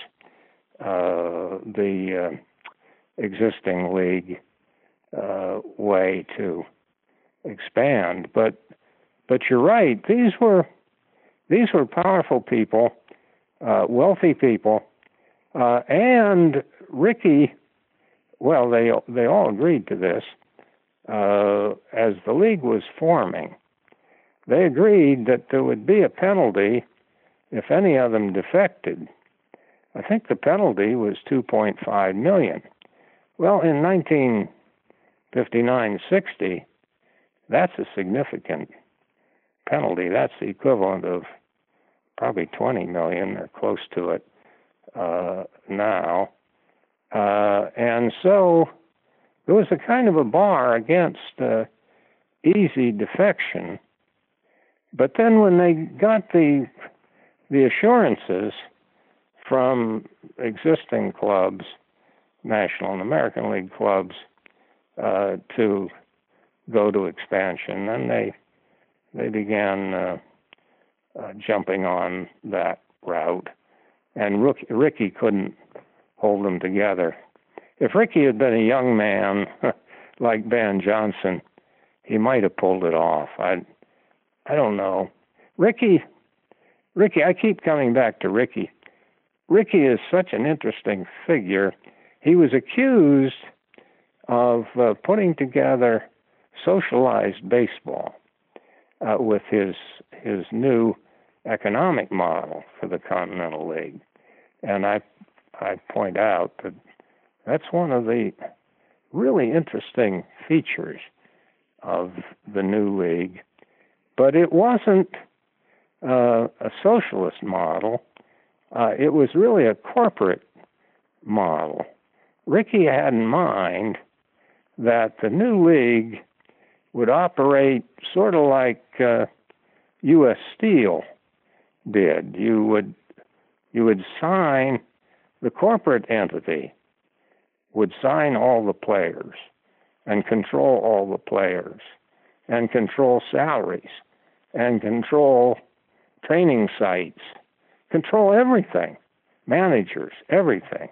uh, the uh, existing league uh, way to expand. But but you're right; these were these were powerful people, uh, wealthy people, uh, and Rickey. Well, they they all agreed to this uh, as the league was forming. They agreed that there would be a penalty if any of them defected. I think the penalty was 2.5 million. Well, in 1959-60, that's a significant penalty. That's the equivalent of probably 20 million or close to it uh, now. Uh, and so there was a kind of a bar against uh, easy defection. But then when they got the the assurances from existing clubs, National and American League clubs, uh, to go to expansion. And they they began uh, uh, jumping on that route, and Rickey couldn't hold them together. If Rickey had been a young man like Ban Johnson, he might have pulled it off. I I don't know. Rickey Rickey, I keep coming back to Rickey. Rickey is such an interesting figure. He was accused of uh, putting together socialized baseball uh, with his his new economic model for the Continental League, and I I point out that that's one of the really interesting features of the new league, but it wasn't uh, a socialist model. Uh, it was really a corporate model. Rickey had in mind that the new league would operate sort of like uh, U.S. Steel did. You would you would sign the corporate entity would sign all the players and control all the players and control salaries and control training sites, control everything, managers, everything,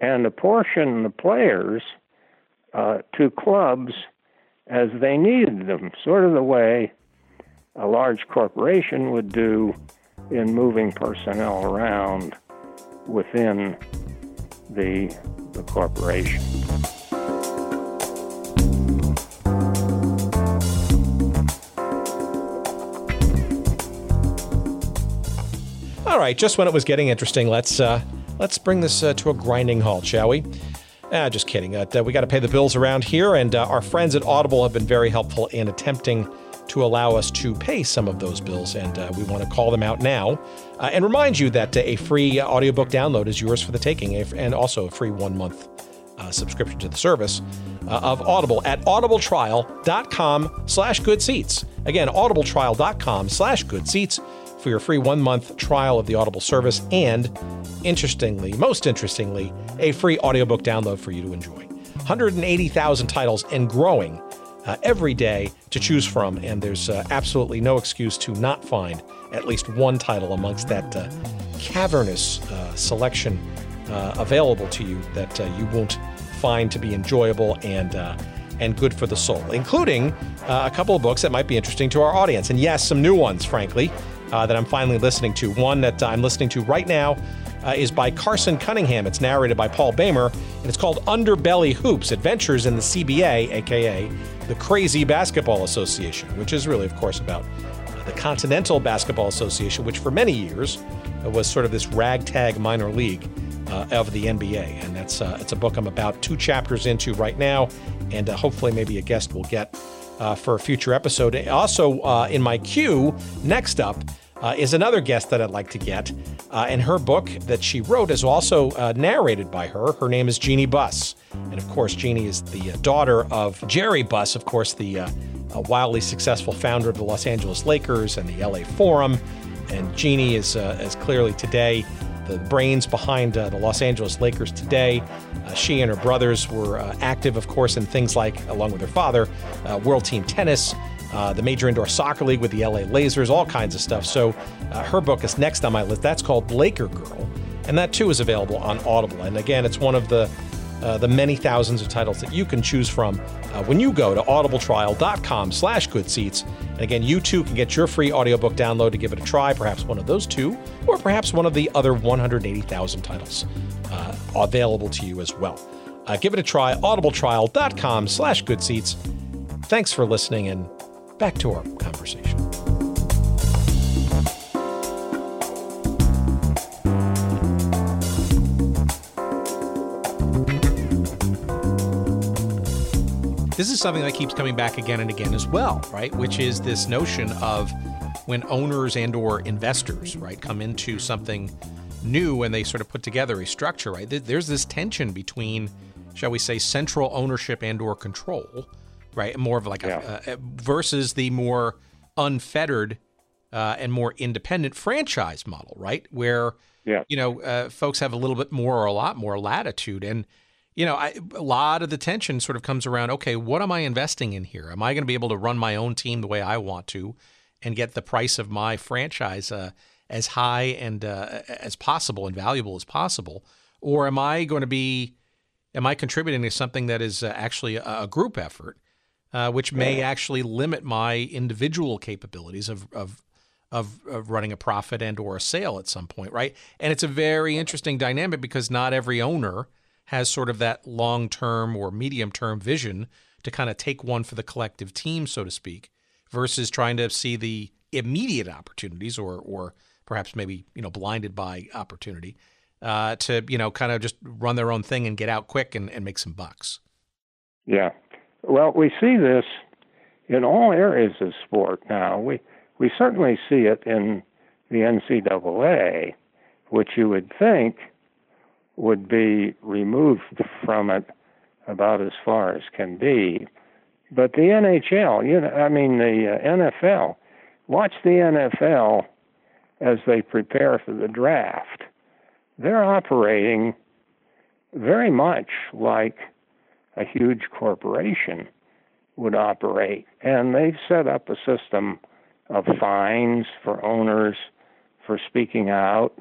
and apportion the players uh, to clubs as they needed them, sort of the way a large corporation would do in moving personnel around within the, the corporation. All right, just when it was getting interesting, let's uh, let's bring this uh, to a grinding halt, shall we? Ah, just kidding. Uh, we got to pay the bills around here, and uh, our friends at Audible have been very helpful in attempting to allow us to pay some of those bills, and uh, we want to call them out now uh, and remind you that a free audiobook download is yours for the taking, and also a free one month uh, subscription to the service uh, of Audible at audibletrial.com slash good seats. Again, audibletrial.com slash good seats for your free one month trial of the Audible service and, interestingly, most interestingly, a free audiobook download for you to enjoy. 180,000 titles and growing uh, every day to choose from, and there's uh, absolutely no excuse to not find at least one title amongst that uh, cavernous uh, selection uh, available to you that uh, you won't find to be enjoyable and and good for the soul, including a couple of books that might be interesting to our audience. And yes, some new ones, frankly. Uh, that I'm finally listening to. One that I'm listening to right now uh, is by Carson Cunningham. It's narrated by Paul Bamer, and it's called Underbelly Hoops Adventures in the CBA, aka the Crazy Basketball Association, which is really, of course, about the Continental Basketball Association, which for many years was sort of this ragtag minor league uh, of the NBA. And that's uh, it's a book I'm about two chapters into right now, and uh, hopefully maybe a guest will get uh, for a future episode. Also, uh, in my queue, next up uh, is another guest that I'd like to get. Uh, and her book that she wrote is also uh, narrated by her. Her name is Jeannie Buss. And of course, Jeannie is the uh, daughter of Jerry Buss, of course, the uh, wildly successful founder of the Los Angeles Lakers and the LA Forum. And Jeannie is, uh, is clearly today the brains behind the Los Angeles Lakers today. she and her brothers were active, of course, in things like, along with her father, World Team Tennis uh, the Major Indoor Soccer League with the LA Lasers, all kinds of stuff. So uh, her book is next on my list. That's called Laker Girl, and that too is available on Audible. And again, it's one of the uh, the many thousands of titles that you can choose from uh, when you go to audibletrial.com slash good seats. And again you too can get your free audiobook download to give it a try perhaps one of those two or perhaps one of the other 180000 titles uh, available to you as well. Uh, give it a try audibletrial.com slash good seats. Thanks for listening and back to our conversation. This is something that keeps coming back again and again as well, right? Which is this notion of when owners and or investors, right, come into something new and they sort of put together a structure, right? There's this tension between, shall we say, central ownership and or control right? More of like yeah. a, a, versus the more unfettered uh, and more independent franchise model, right? Where yeah. you know uh, folks have a little bit more or a lot more latitude, and you know I, a lot of the tension sort of comes around. Okay, what am I investing in here? Am I going to be able to run my own team the way I want to, and get the price of my franchise uh, as high and uh, as possible and valuable as possible, or am I going to be am I contributing to something that is uh, actually a, a group effort? uh, which may yeah. actually limit my individual capabilities of, of of, of, running a profit and or a sale at some point, right? And it's a very interesting dynamic because not every owner has sort of that long term or medium term vision to kind of take one for the collective team, so to speak, versus trying to see the immediate opportunities or or perhaps maybe you know blinded by opportunity uh, to you know kind of just run their own thing and get out quick and, and make some bucks. Yeah, well, we see this in all areas of sport now. We we certainly see it in the NCAA, which you would think would be removed from it about as far as can be. But the NHL, you know, I mean the uh, NFL, watch the NFL as they prepare for the draft. They're operating very much like a huge corporation would operate. And they've set up a system of fines for owners for speaking out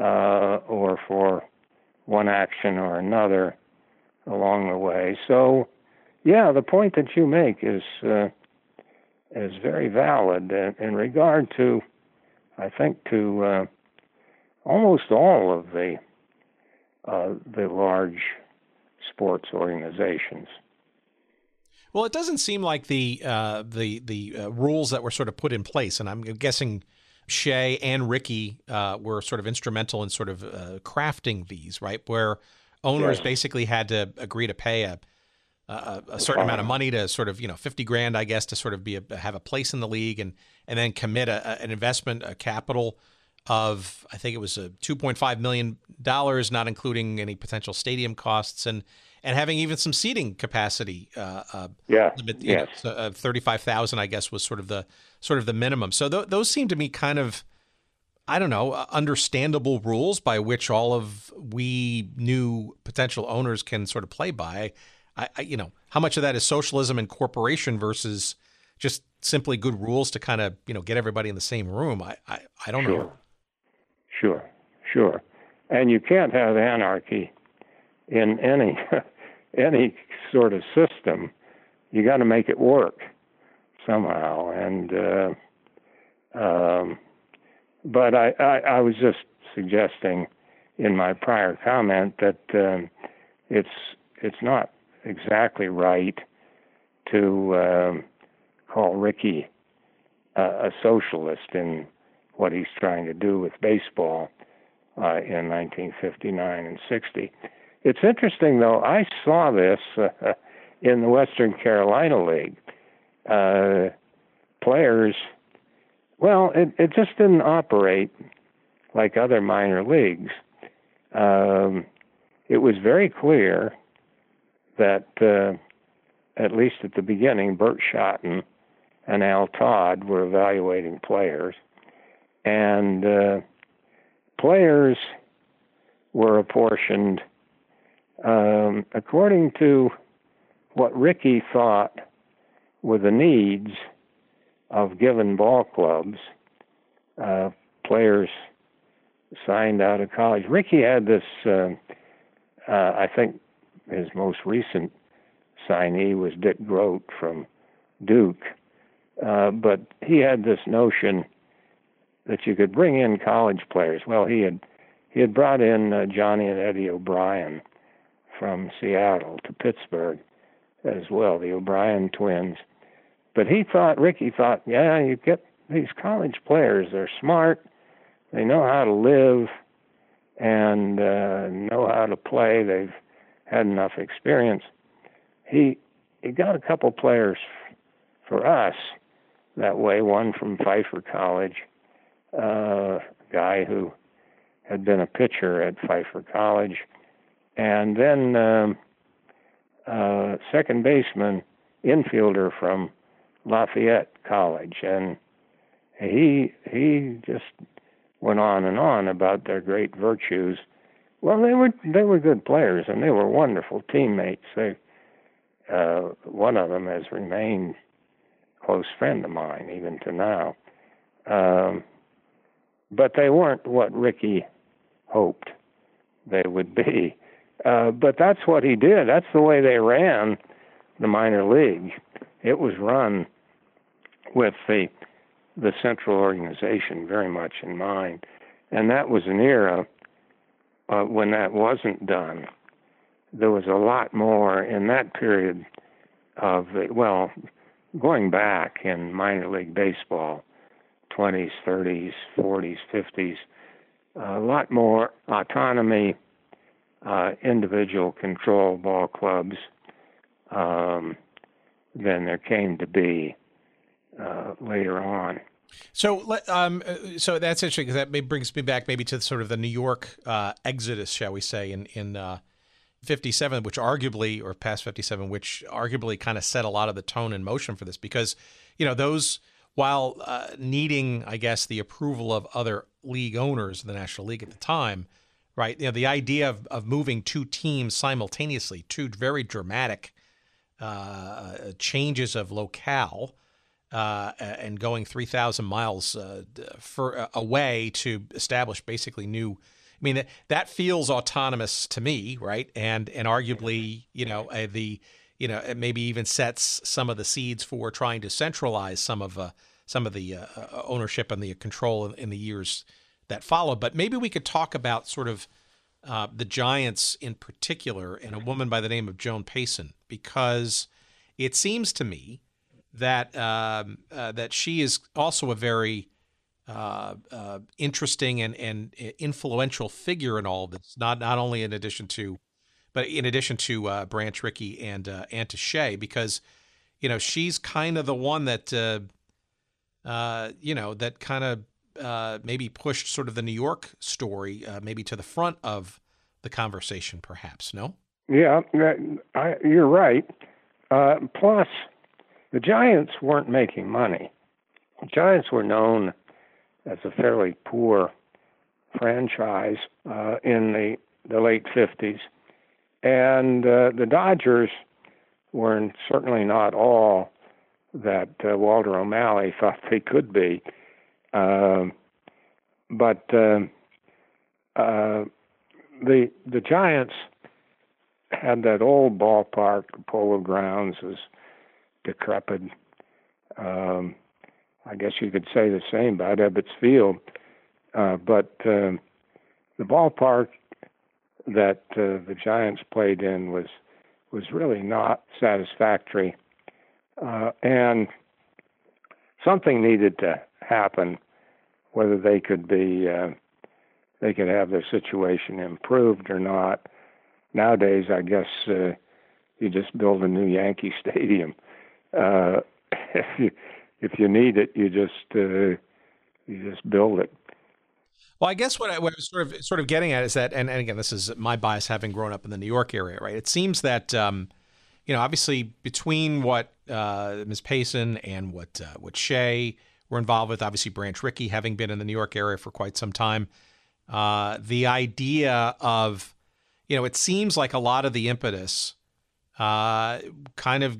uh, or for one action or another along the way. So, yeah, the point that you make is uh, is very valid in, in, regard to, I think, to uh, almost all of the uh, the large sports organizations. Well, it doesn't seem like the uh, the the uh, rules that were sort of put in place, and I'm guessing Shea and Rickey uh, were sort of instrumental in sort of uh, crafting these, right? Where owners basically had to agree to pay a a, a certain amount of money to sort of you know 50 grand, I guess, to sort of be a, have a place in the league, and and then commit a, an investment, a capital of I think it was a 2.5 million dollars, not including any potential stadium costs, and and having even some seating capacity. Uh, uh, yeah, limit, yes. Know, uh, Thirty-five thousand, I guess, was sort of the sort of the minimum. So th- those seem to me kind of. I don't know, uh, understandable rules by which all of we new potential owners can sort of play by. I, I, you know, how much of that is socialism and corporation versus just simply good rules to kind of, you know, get everybody in the same room? I, I, I don't sure. know. Sure, sure. And you can't have anarchy in any any sort of system. You got to make it work somehow. And uh, um, but I, I, I was just suggesting in my prior comment that um, it's it's not exactly right to um, call Rickey uh, a socialist in what he's trying to do with baseball uh, in 1959 and 60. It's interesting, though. I saw this uh, in the Western Carolina League. Uh, players, well, it, it just didn't operate like other minor leagues. Um, it was very clear that, uh, at least at the beginning, Bert Schotten and Al Todd were evaluating players, and uh, players were apportioned um, according to what Rickey thought were the needs of given ball clubs. Uh, players signed out of college. Rickey had this. Uh, uh, I think his most recent signee was Dick Groat from Duke, uh, but he had this notion that you could bring in college players. Well, he had he had brought in uh, Johnny and Eddie O'Brien from Seattle to Pittsburgh as well, the O'Brien twins. But he thought, Rickey thought, yeah, you get these college players. They're smart. They know how to live and uh, know how to play. They've had enough experience. He he got a couple players for us that way. One from Pfeiffer College, uh, a guy who had been a pitcher at Pfeiffer College, and then um, uh, second baseman, infielder from Lafayette College, and he he just went on and on about their great virtues. Well, they were they were good players and they were wonderful teammates. They uh, one of them has remained a close friend of mine even to now. Um, but they weren't what Rickey hoped they would be. Uh, but that's what he did. That's the way they ran the minor league. It was run with the the central organization very much in mind, and that was an era uh, when that wasn't done. There was a lot more in that period of well, going back in minor league baseball, 20s, 30s, 40s, 50s, a lot more autonomy, uh, individual control ball clubs um, than there came to be uh, later on. So, um, uh, so that's interesting because that brings me back maybe to sort of the New York uh, exodus, shall we say, in in uh, '57, which arguably, or past '57, which arguably kind of set a lot of the tone and motion for this, because you know those while uh, needing, I guess, the approval of other league owners the National League at the time, right? You know, the idea of, of moving two teams simultaneously, two very dramatic uh, changes of locale uh, and going 3,000 miles uh, for, uh, away to establish basically new. I mean, that, that feels autonomous to me, right? And and arguably, you know, uh, the you know maybe even sets some of the seeds for trying to centralize some of uh, some of the ownership and the control in, in, the years that followed. But maybe we could talk about sort of the Giants in particular and a woman by the name of Joan Payson because it seems to me that um, uh, that she is also a very uh, uh, interesting and, and influential figure in all of this. Not not only in addition to, but in addition to uh, Branch Rickey and uh, Anta Shea, because you know she's kind of the one that uh, you know that kind of maybe pushed sort of the New York story maybe to the front of the conversation, perhaps. No. Yeah, I, you're right. plus the Giants weren't making money. The Giants were known as a fairly poor franchise uh, in the, the late 50s. And uh, the Dodgers were certainly not all that uh, Walter O'Malley thought they could be. Uh, but uh, uh, the the Giants had that old ballpark, Polo Grounds, was decrepit. Um, I guess you could say the same about Ebbets Field. Uh, but uh, the ballpark that uh, the Giants played in was was really not satisfactory, uh, and something needed to happen. Whether they could be uh, they could have their situation improved or not. Nowadays, I guess uh, you just build a new Yankee Stadium. Uh, if you if you need it, you just uh, you just build it. Well, I guess what I, what I, was sort of sort of getting at is that, and, and again, this is my bias having grown up in the New York area, right? It seems that um, you know, obviously between what uh, Ms. Payson and what uh, what Shea were involved with, obviously Branch Rickey having been in the New York area for quite some time, uh, the idea of you know, it seems like a lot of the impetus uh, kind of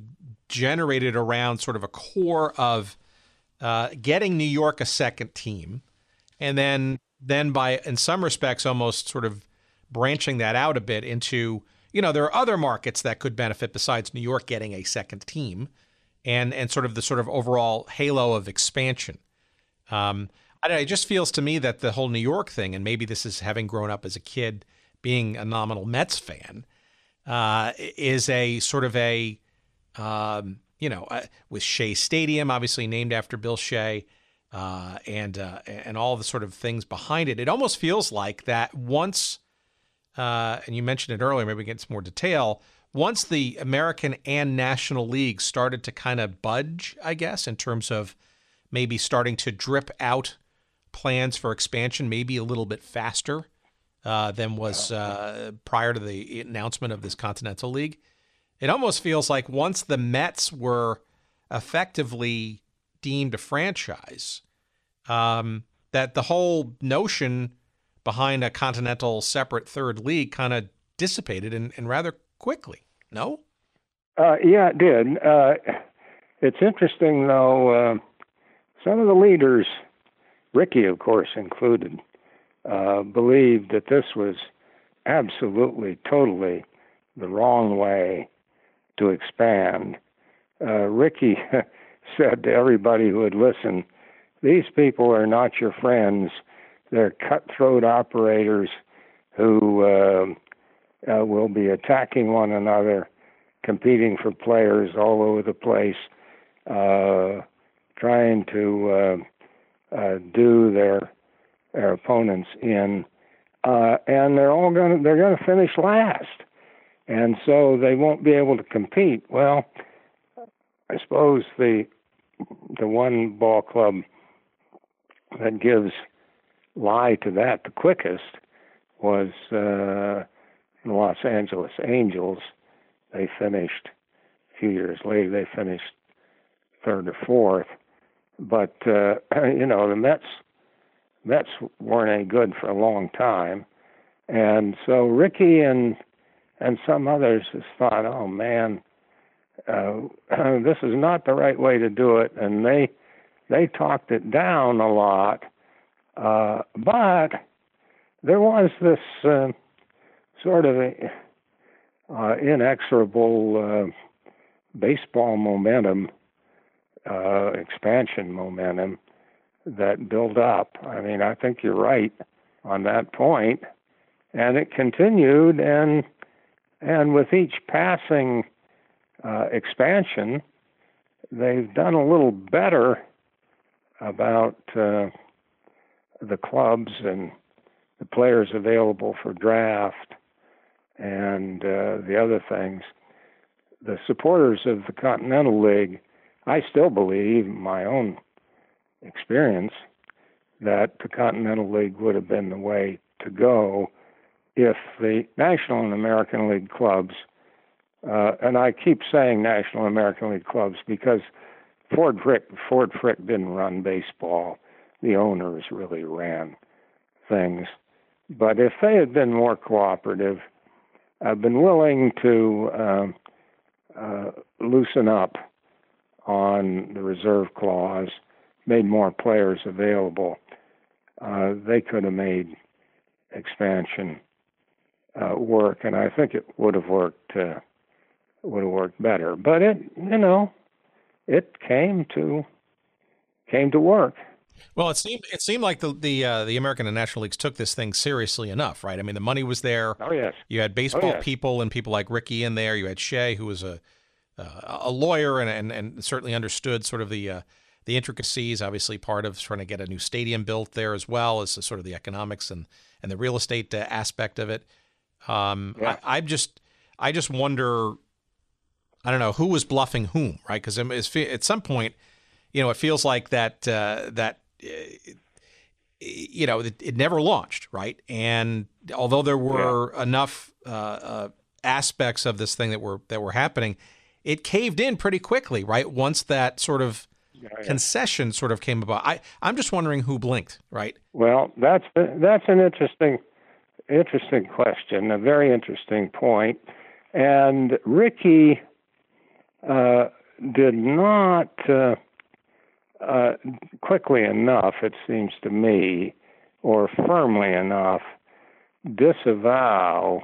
generated around sort of a core of uh, getting New York a second team, and then then by in some respects almost sort of branching that out a bit into you know there are other markets that could benefit besides New York getting a second team, and and sort of the sort of overall halo of expansion. Um, I know, it just feels to me that the whole New York thing, and maybe this is having grown up as a kid being a nominal Mets fan, uh, is a sort of a um, you know, uh, with Shea Stadium, obviously named after Bill Shea, uh, and uh, and all the sort of things behind it. It almost feels like that once, uh, and you mentioned it earlier. Maybe we get some more detail. Once the American and National League started to kind of budge, I guess, in terms of maybe starting to drip out plans for expansion, maybe a little bit faster uh, than was uh, prior to the announcement of this Continental League it almost feels like once the Mets were effectively deemed a franchise, um, that the whole notion behind a continental separate third league kind of dissipated and, and, rather quickly. No? Uh, yeah, it did. Uh, it's interesting, though, uh, some of the leaders, Rickey, of course, included, uh, believed that this was absolutely, totally the wrong way to expand. Uh, Rickey said to everybody who would listen, These people are not your friends. They're cutthroat operators who uh, uh, will be attacking one another, competing for players all over the place, uh, trying to uh, uh, do their their opponents in, uh, and they're all going to they're going to finish last and so they won't be able to compete. Well, I suppose the the one ball club that gives lie to that the quickest was the Los Angeles Angels. They finished a few years later. They finished third or fourth, but uh, you know the Mets Mets weren't any good for a long time, and so Rickey and and some others just thought, oh man, uh, this is not the right way to do it, and they they talked it down a lot. Uh, but there was this uh, sort of a, uh, inexorable uh, baseball momentum, uh, expansion momentum that built up. I mean, I think you're right on that point, and it continued and and with each passing uh, expansion, they've done a little better about uh, the clubs and the players available for draft and uh, the other things. The supporters of the Continental League, I still believe, my own experience, that the Continental League would have been the way to go if the National and American League clubs, uh, and I keep saying National and American League clubs because Ford Frick, Ford Frick didn't run baseball. The owners really ran things. But if they had been more cooperative, I've been willing to uh, uh, loosen up on the reserve clause, made more players available, uh, they could have made expansion uh, work, and I think it would have worked uh, would have worked better. But it, you know, it came to came to work. Well, it seemed it seemed like the the uh, the American and National Leagues took this thing seriously enough, right? I mean, the money was there. Oh yes. You had baseball oh, yes. people and people like Rickey in there. You had Shea, who was a uh, a lawyer and, and and certainly understood sort of the uh, the intricacies. Obviously, part of trying to get a new stadium built there as well as sort of the economics and and the real estate uh, aspect of it. Um, yeah. I, I just I just wonder. I don't know who was bluffing whom, right? Because at some point, you know, it feels like that uh, that you know, it, it, never launched, right? And although there were yeah. enough uh, uh, aspects of this thing that were that were happening, it caved in pretty quickly, right? Once that sort of yeah, yeah. concession sort of came about. I I'm just wondering who blinked, right? Well, that's that's an interesting interesting question, a very interesting. And Rickey uh, did not uh, quickly enough, it seems to me, or firmly enough, disavow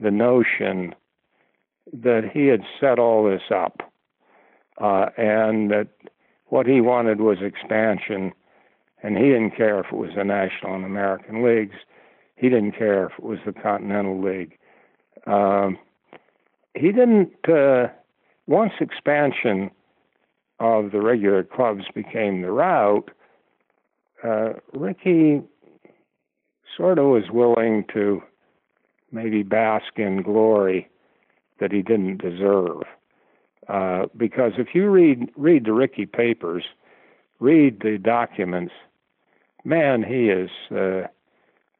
the notion that he had set all this up uh, and that what he wanted was expansion, and he didn't care if it was the National and American leagues. He didn't care if it was the Continental League. Um, he didn't. Uh, once expansion of the regular clubs became the route, uh, Rickey sort of was willing to maybe bask in glory that he didn't deserve. Uh, because if you read read the Rickey papers, read the documents, man, he is uh,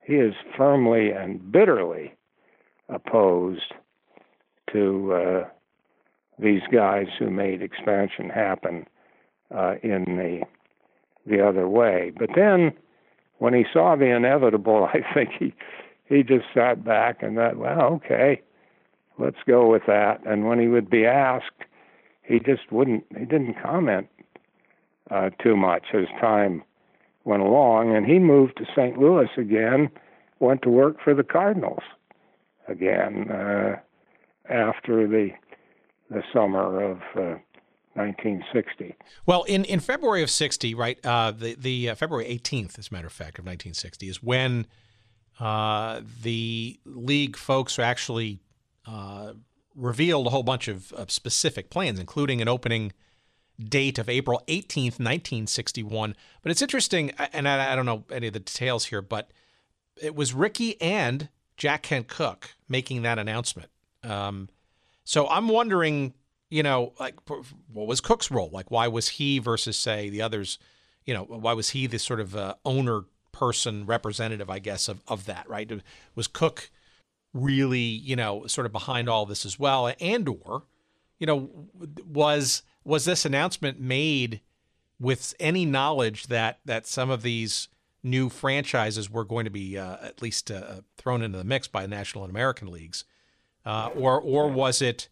he is firmly and bitterly opposed to uh, these guys who made expansion happen uh, in the the other way. But then, when he saw the inevitable, I think he he just sat back and thought, well, okay, let's go with that. And when he would be asked, he just wouldn't. He didn't comment uh, too much as time went along, and he moved to St. Louis again. Went to work for the Cardinals again uh, after the the summer of uh, 1960. Well, in, in February of 60, right, uh, the, the uh, February 18th, as a matter of fact, of 1960, is when uh, the league folks actually uh, revealed a whole bunch of, of, specific plans, including an opening date of April 18th, 1961. But it's interesting, and I, I don't know any of the details here, but it was Rickey and Jack Kent Cooke making that announcement. Um, so I'm wondering, you know, like what was Cooke's role? Like why was he versus say the others? You know, why was he the sort of uh, owner person representative, I guess, of of that? Right? Was Cook really, you know, sort of behind all this as well? And or, you know, was was this announcement made with any knowledge that that some of these new franchises were going to be uh, at least uh, thrown into the mix by national and American leagues? Uh, or or was it?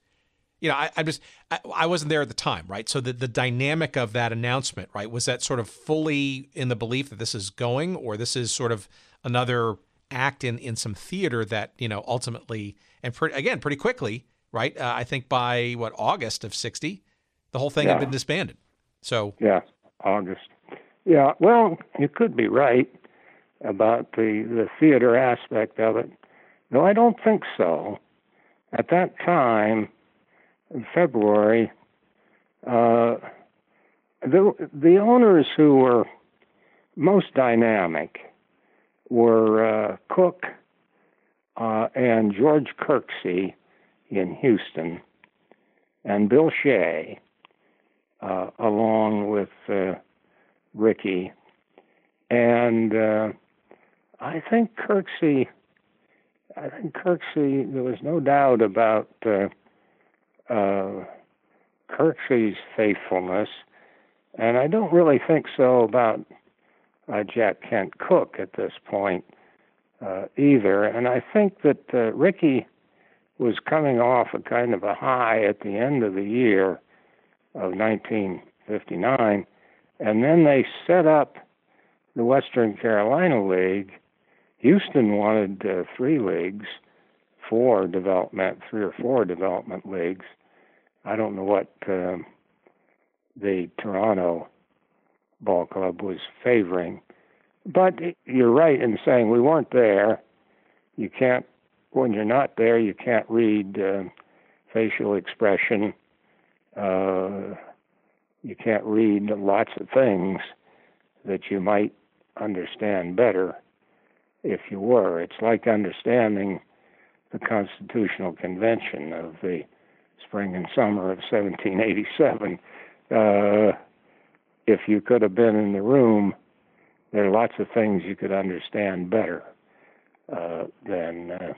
You know, I, I just I, I, wasn't there at the time, right? So the the dynamic of that announcement, right, was that sort of fully in the belief that this is going, or this is sort of another act in in some theater that you know ultimately and pre- again pretty quickly, right? Uh, I think by what August of '60, the whole thing yeah. had been disbanded. So yeah, August. Yeah, well, you could be right about the the theater aspect of it. No, I don't think so at that time, in February, uh, the the owners who were most dynamic were uh, Cooke uh, and George Kirksey in Houston, and Bill Shea, uh, along with uh, Rickey, and uh, I think Kirksey I think Kirksey, there was no doubt about uh, uh, Kirksey's faithfulness, and I don't really think so about uh, Jack Kent Cooke at this point uh, either. And I think that uh, Rickey was coming off a kind of a high at the end of the year of 1959, and then they set up the Western Carolina League Houston wanted uh, three leagues, four development, three or four development leagues. I don't know what uh, the Toronto ball club was favoring. But you're right in saying we weren't there. You can't, when you're not there, you can't read uh, facial expression. Uh, you can't read lots of things that you might understand better if you were. It's like understanding the Constitutional Convention of the spring and summer of 1787. Uh, if you could have been in the room, there are lots of things you could understand better uh, than uh,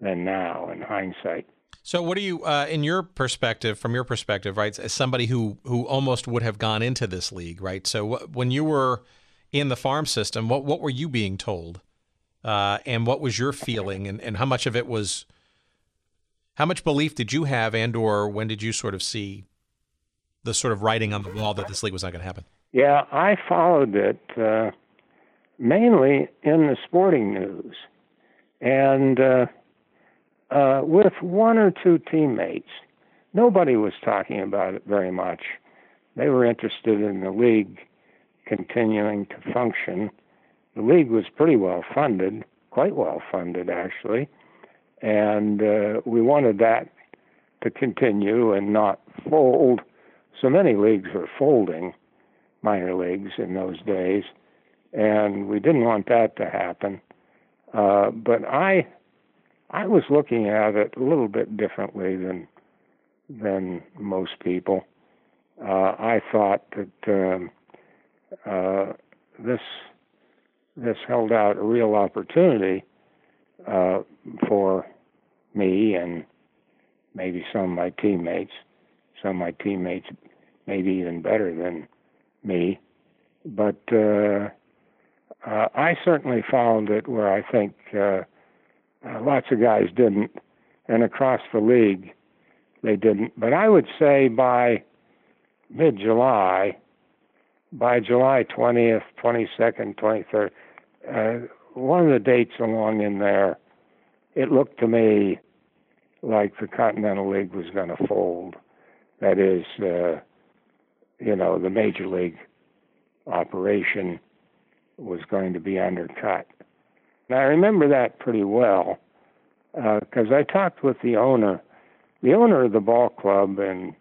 than now in hindsight. So, what do you, uh, in your perspective, from your perspective, right, as somebody who who almost would have gone into this league, right? So, when you were in the farm system, what what were you being told, uh, and what was your feeling, and, and how much of it was, how much belief did you have, and or when did you sort of see the sort of writing on the wall that this league was not going to happen? Yeah, I followed it uh, mainly in the sporting news, and uh, uh, with one or two teammates. Nobody was talking about it very much. They were interested in the league continuing to function. The league was pretty well funded, quite well funded actually, and uh, we wanted that to continue and not fold. So many leagues were folding, minor leagues in those days, and we didn't want that to happen. Uh, but I I was looking at it a little bit differently than than most people. Uh, I thought that um, uh, this this held out a real opportunity uh, for me and maybe some of my teammates. Some of my teammates maybe even better than me, but uh, uh, I certainly found it where I think uh, uh, lots of guys didn't, and across the league, they didn't. But I would say by mid July, by July 20th, 22nd, 23rd, uh, one of the dates along in there, it looked to me like the Continental League was going to fold. That is, uh, you know, the major league operation was going to be undercut. And I remember that pretty well because uh, I talked with the owner. The owner of the ball club in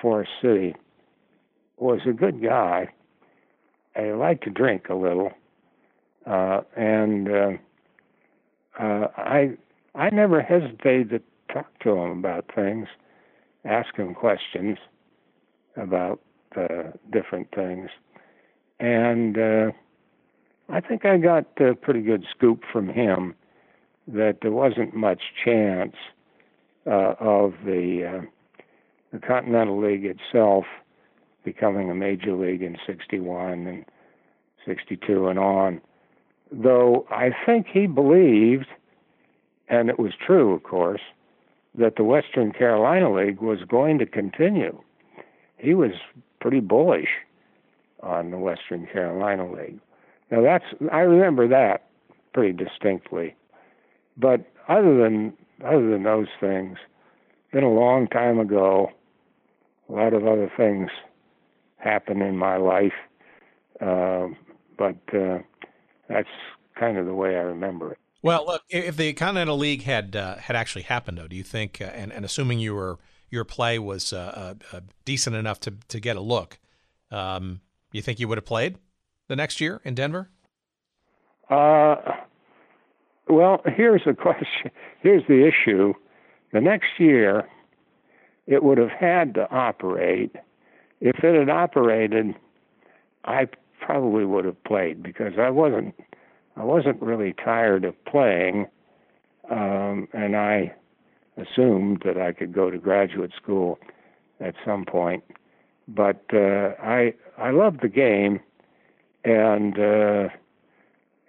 Forest City was a good guy. He liked to drink a little, uh, and uh, uh, I I never hesitated to talk to him about things, ask him questions about uh, different things, and uh, I think I got a pretty good scoop from him that there wasn't much chance uh, of the uh, the Continental League itself becoming a major league in 61 and 62 and on. Though I think he believed, and it was true, of course, that the Western Carolina League was going to continue. He was pretty bullish on the Western Carolina League. Now that's I remember that pretty distinctly. But other than other than those things, been a long time ago. A lot of other things happened in my life, uh, but uh, that's kind of the way I remember it. Well, look, if the Continental League had uh, had actually happened, though, do you think, uh, and, and assuming you were your play was uh, uh, decent enough to to get a look, um, you think you would have played the next year in Denver? Uh, well, here's the question. Here's the issue. The next year, it would have had to operate. If it had operated, I probably would have played because I wasn't. I wasn't really tired of playing, um, and I assumed that I could go to graduate school at some point. But uh, I I loved the game, and uh,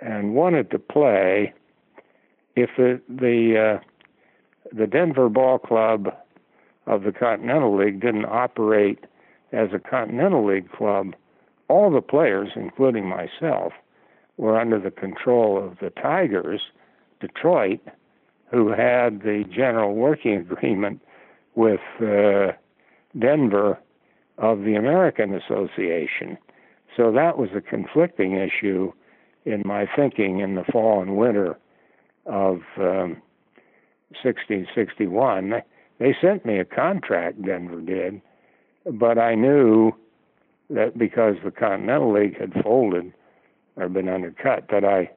and wanted to play if the the, uh, the Denver Ball Club of the Continental League didn't operate as a Continental League club, all the players, including myself, were under the control of the Tigers, Detroit, who had the general working agreement with uh, Denver of the American Association. So that was a conflicting issue in my thinking in the fall and winter of um, 60, 61. They sent me a contract, Denver did, but I knew that because the Continental League had folded or been undercut, that I,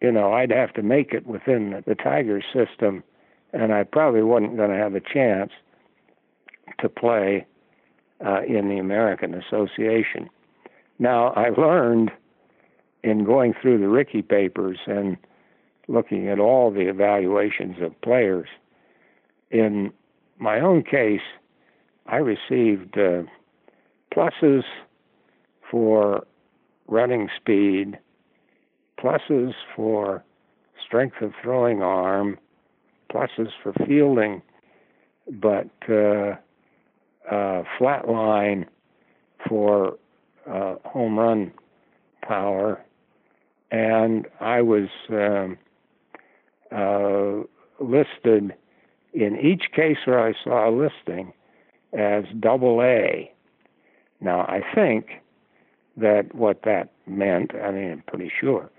you know, I'd have to make it within the, Tigers system, and I probably wasn't going to have a chance to play uh, in the American Association. Now, I learned in going through the Rickey papers and looking at all the evaluations of players. In my own case, I received uh, pluses for running speed, pluses for strength of throwing arm, pluses for fielding, but uh, uh, flat line for uh, home run power, and I was um, uh, listed in each case where I saw a listing as double A. Now, I think that what that meant, I mean, I'm pretty sure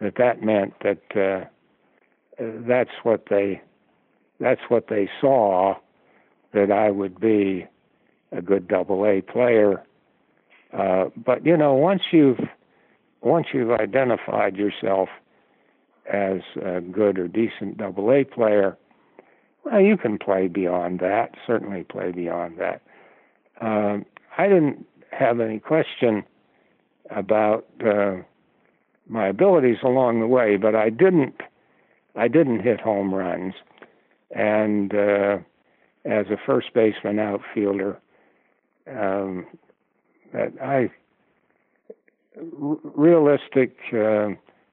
that that meant that uh, that's what they that's what they saw that I would be a good double A player. Uh, but you know, once you've once you've identified yourself as a good or decent double A player, well, you can play beyond that. Certainly, play beyond that. Um, I didn't have any question about uh, my abilities along the way, but I didn't. I didn't hit home runs, and uh, as a first baseman outfielder, um, that I r- realistic uh,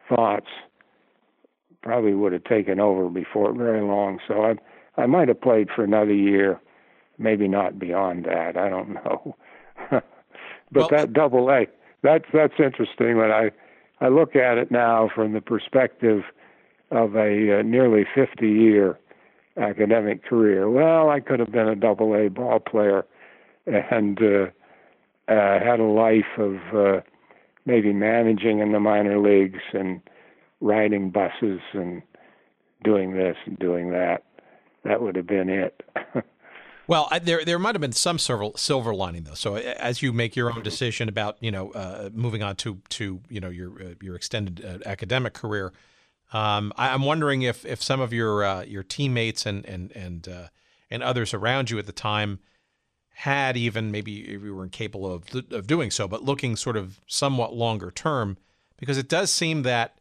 thoughts probably would have taken over before very long. So I I might have played for another year, maybe not beyond that. I don't know. But well, that double A, that's that's interesting. When I I look at it now from the perspective of a uh, nearly 50 year academic career. Well, I could have been a double A ball player and uh, uh, had a life of uh, maybe managing in the minor leagues and riding buses and doing this and doing that. That would have been it. well, I, there there might have been some silver, silver lining though. So as you make your own decision about you know uh, moving on to to you know your uh, your extended uh, academic career, um, I, am wondering if if some of your uh, your teammates and and and uh, and others around you at the time had even maybe if you were incapable of of doing so, but looking sort of somewhat longer term, because it does seem that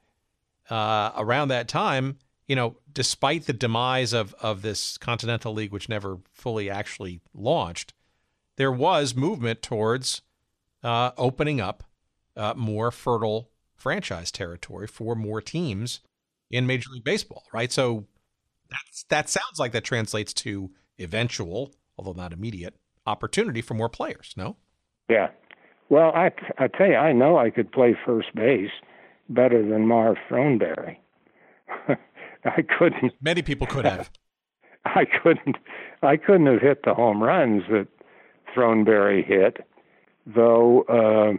uh, around that time, you know, despite the demise of of this Continental League, which never fully actually launched, there was movement towards uh, opening up uh, more fertile franchise territory for more teams in Major League Baseball, right? So that's that sounds like that translates to eventual, although not immediate, opportunity for more players. No. Yeah. Well, I I tell you, I know I could play first base better than Marv Throneberry. I couldn't. Many people could have. I couldn't. I couldn't have hit the home runs that Throneberry hit, though. Uh,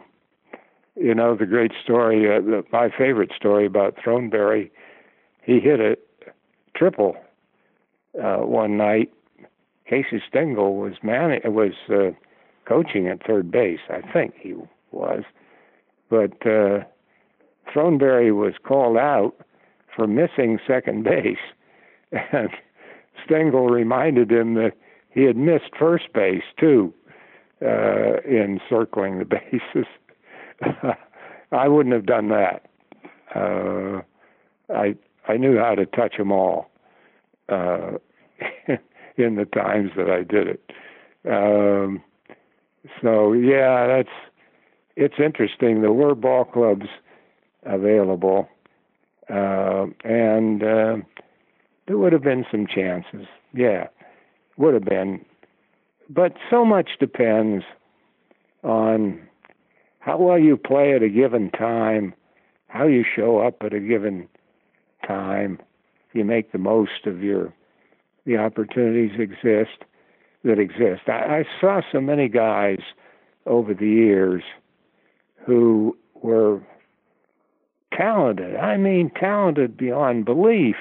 you know the great story. Uh, the, my favorite story about Throneberry. He hit a triple uh, one night. Casey Stengel was man was uh, coaching at third base. I think he was, but uh, Throneberry was called out for missing second base, and Stengel reminded him that he had missed first base too uh, in circling the bases. I wouldn't have done that. Uh, I I knew how to touch them all uh, in the times that I did it. Um, so yeah, that's it's interesting. There were ball clubs available, uh, and uh, there would have been some chances. Yeah, would have been, but so much depends on how well you play at a given time, how you show up at a given time. You make the most of your the opportunities exist that exist. I, I saw so many guys over the years who were talented. I mean, talented beyond belief,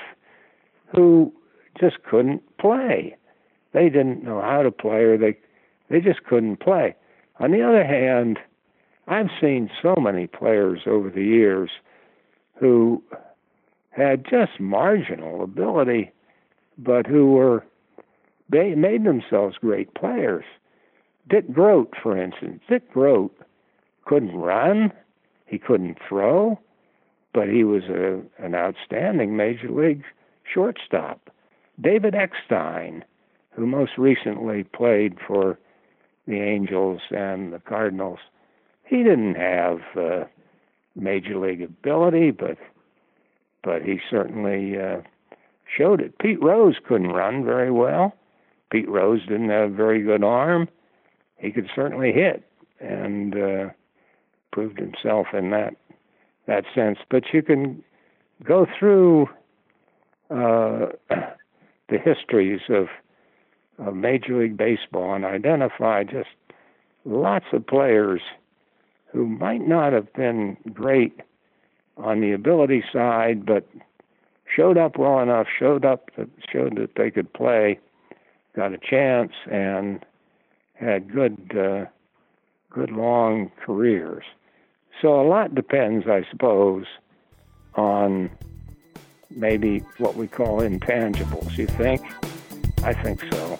who just couldn't play. They didn't know how to play, or they they just couldn't play. On the other hand, I've seen so many players over the years who had just marginal ability, but who were they made themselves great players. Dick Groat, for instance, Dick Groat couldn't run, he couldn't throw, but he was a, an outstanding major league shortstop. David Eckstein, who most recently played for the Angels and the Cardinals, he didn't have uh, major league ability, but but he certainly uh, showed it. Pete Rose couldn't run very well. Pete Rose didn't have a very good arm. He could certainly hit and uh, proved himself in that that sense. But you can go through uh, the histories of, of Major League Baseball and identify just lots of players who might not have been great on the ability side, but showed up well enough, showed up that showed that they could play, got a chance, and had good uh, good long careers. So a lot depends, I suppose, on maybe what we call intangibles. You think? I think so.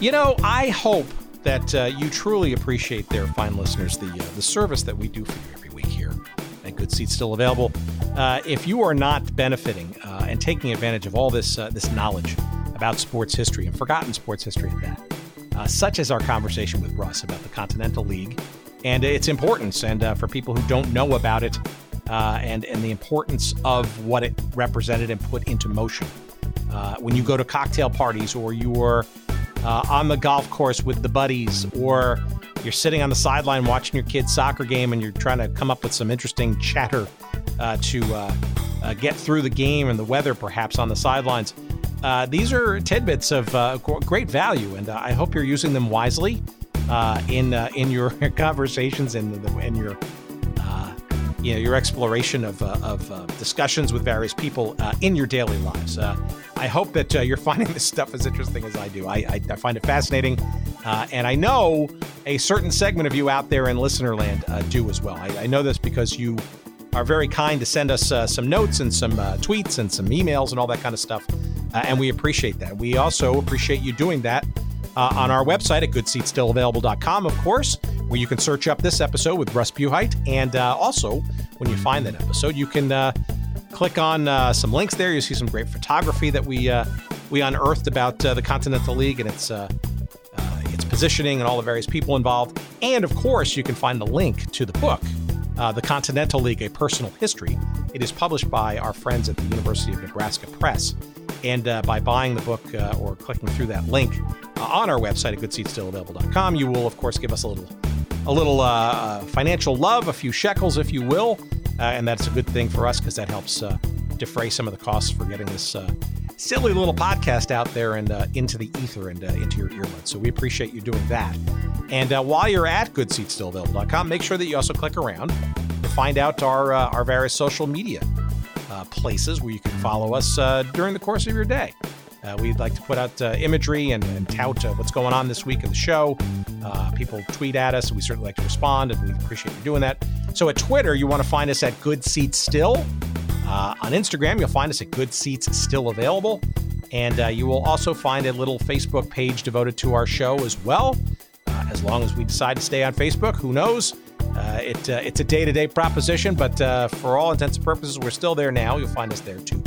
You know, I hope that uh, you truly appreciate there, fine listeners, the uh, the service that we do for you every week here. And good seats still available. Uh, if you are not benefiting uh, and taking advantage of all this uh, this knowledge about sports history and forgotten sports history at that, uh, such as our conversation with Russ about the Continental League and its importance, and for people who don't know about it, and and the importance of what it represented and put into motion. when you go to cocktail parties or you are uh, on the golf course with the buddies, or you're sitting on the sideline watching your kid's soccer game and you're trying to come up with some interesting chatter uh, to uh, uh get through the game and the weather, perhaps on the sidelines. Uh, these are tidbits of uh, great value, and I hope you're using them wisely in in your conversations and in your you know your exploration of, uh, of uh, discussions with various people uh, in your daily lives. Uh, I hope that uh, you're finding this stuff as interesting as I do. I, I, I find it fascinating, uh, and I know a certain segment of you out there in listener land do as well. I, I, know this because you are very kind to send us some notes and some tweets and some emails and all that kind of stuff, and we appreciate that. We also appreciate you doing that uh, on our website at goodseatsstillavailable.com, of course, where you can search up this episode with Russ Buhite. And uh, also, when you find that episode, you can uh, click on uh, some links there. You see some great photography that we uh, we unearthed about uh, the Continental League and its its positioning and all the various people involved. And of course, you can find the link to the book, The Continental League: A Personal History. It is published by our friends at the University of Nebraska Press. And uh, by buying the book uh, or clicking through that link uh, on our website at goodseatsstillavailable.com, you will, of course, give us a little, a little uh, uh, financial love, a few shekels, if you will, uh, and that's a good thing for us because that helps defray some of the costs for getting this silly little podcast out there and into the ether and into your earbuds. So we appreciate you doing that. And while you're at goodseatsstillavailable.com, make sure that you also click around to find out our our various social media uh, places where you can follow us uh, during the course of your day. Uh, we'd like to put out uh, imagery and, and tout uh, what's going on this week in the show. Uh, people tweet at us, and we certainly like to respond, and we appreciate you doing that. So at Twitter, you want to find us at Good Seats Still. on Instagram, you'll find us at Good Seats Still Available. And you will also find a little Facebook page devoted to our show as well. as long as we decide to stay on Facebook, who knows? Uh, it, uh, it's a day to day proposition, but uh, for all intents and purposes, we're still there now. You'll find us there too.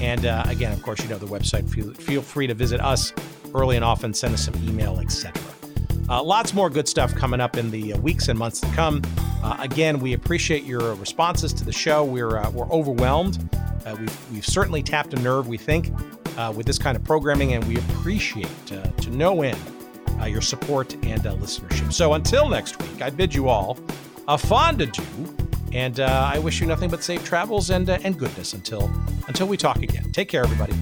And uh, again, of course, you know the website. Feel, feel free to visit us early and often, send us some email, etc. Uh, lots more good stuff coming up in the uh, weeks and months to come. again, we appreciate your responses to the show. We're, we're overwhelmed. we've, we've certainly tapped a nerve, we think, with this kind of programming, and we appreciate to no end uh, your support and uh, listenership. So until next week, I bid you all a fond adieu, and uh, I wish you nothing but safe travels and uh, and goodness until until we talk again. Take care, everybody.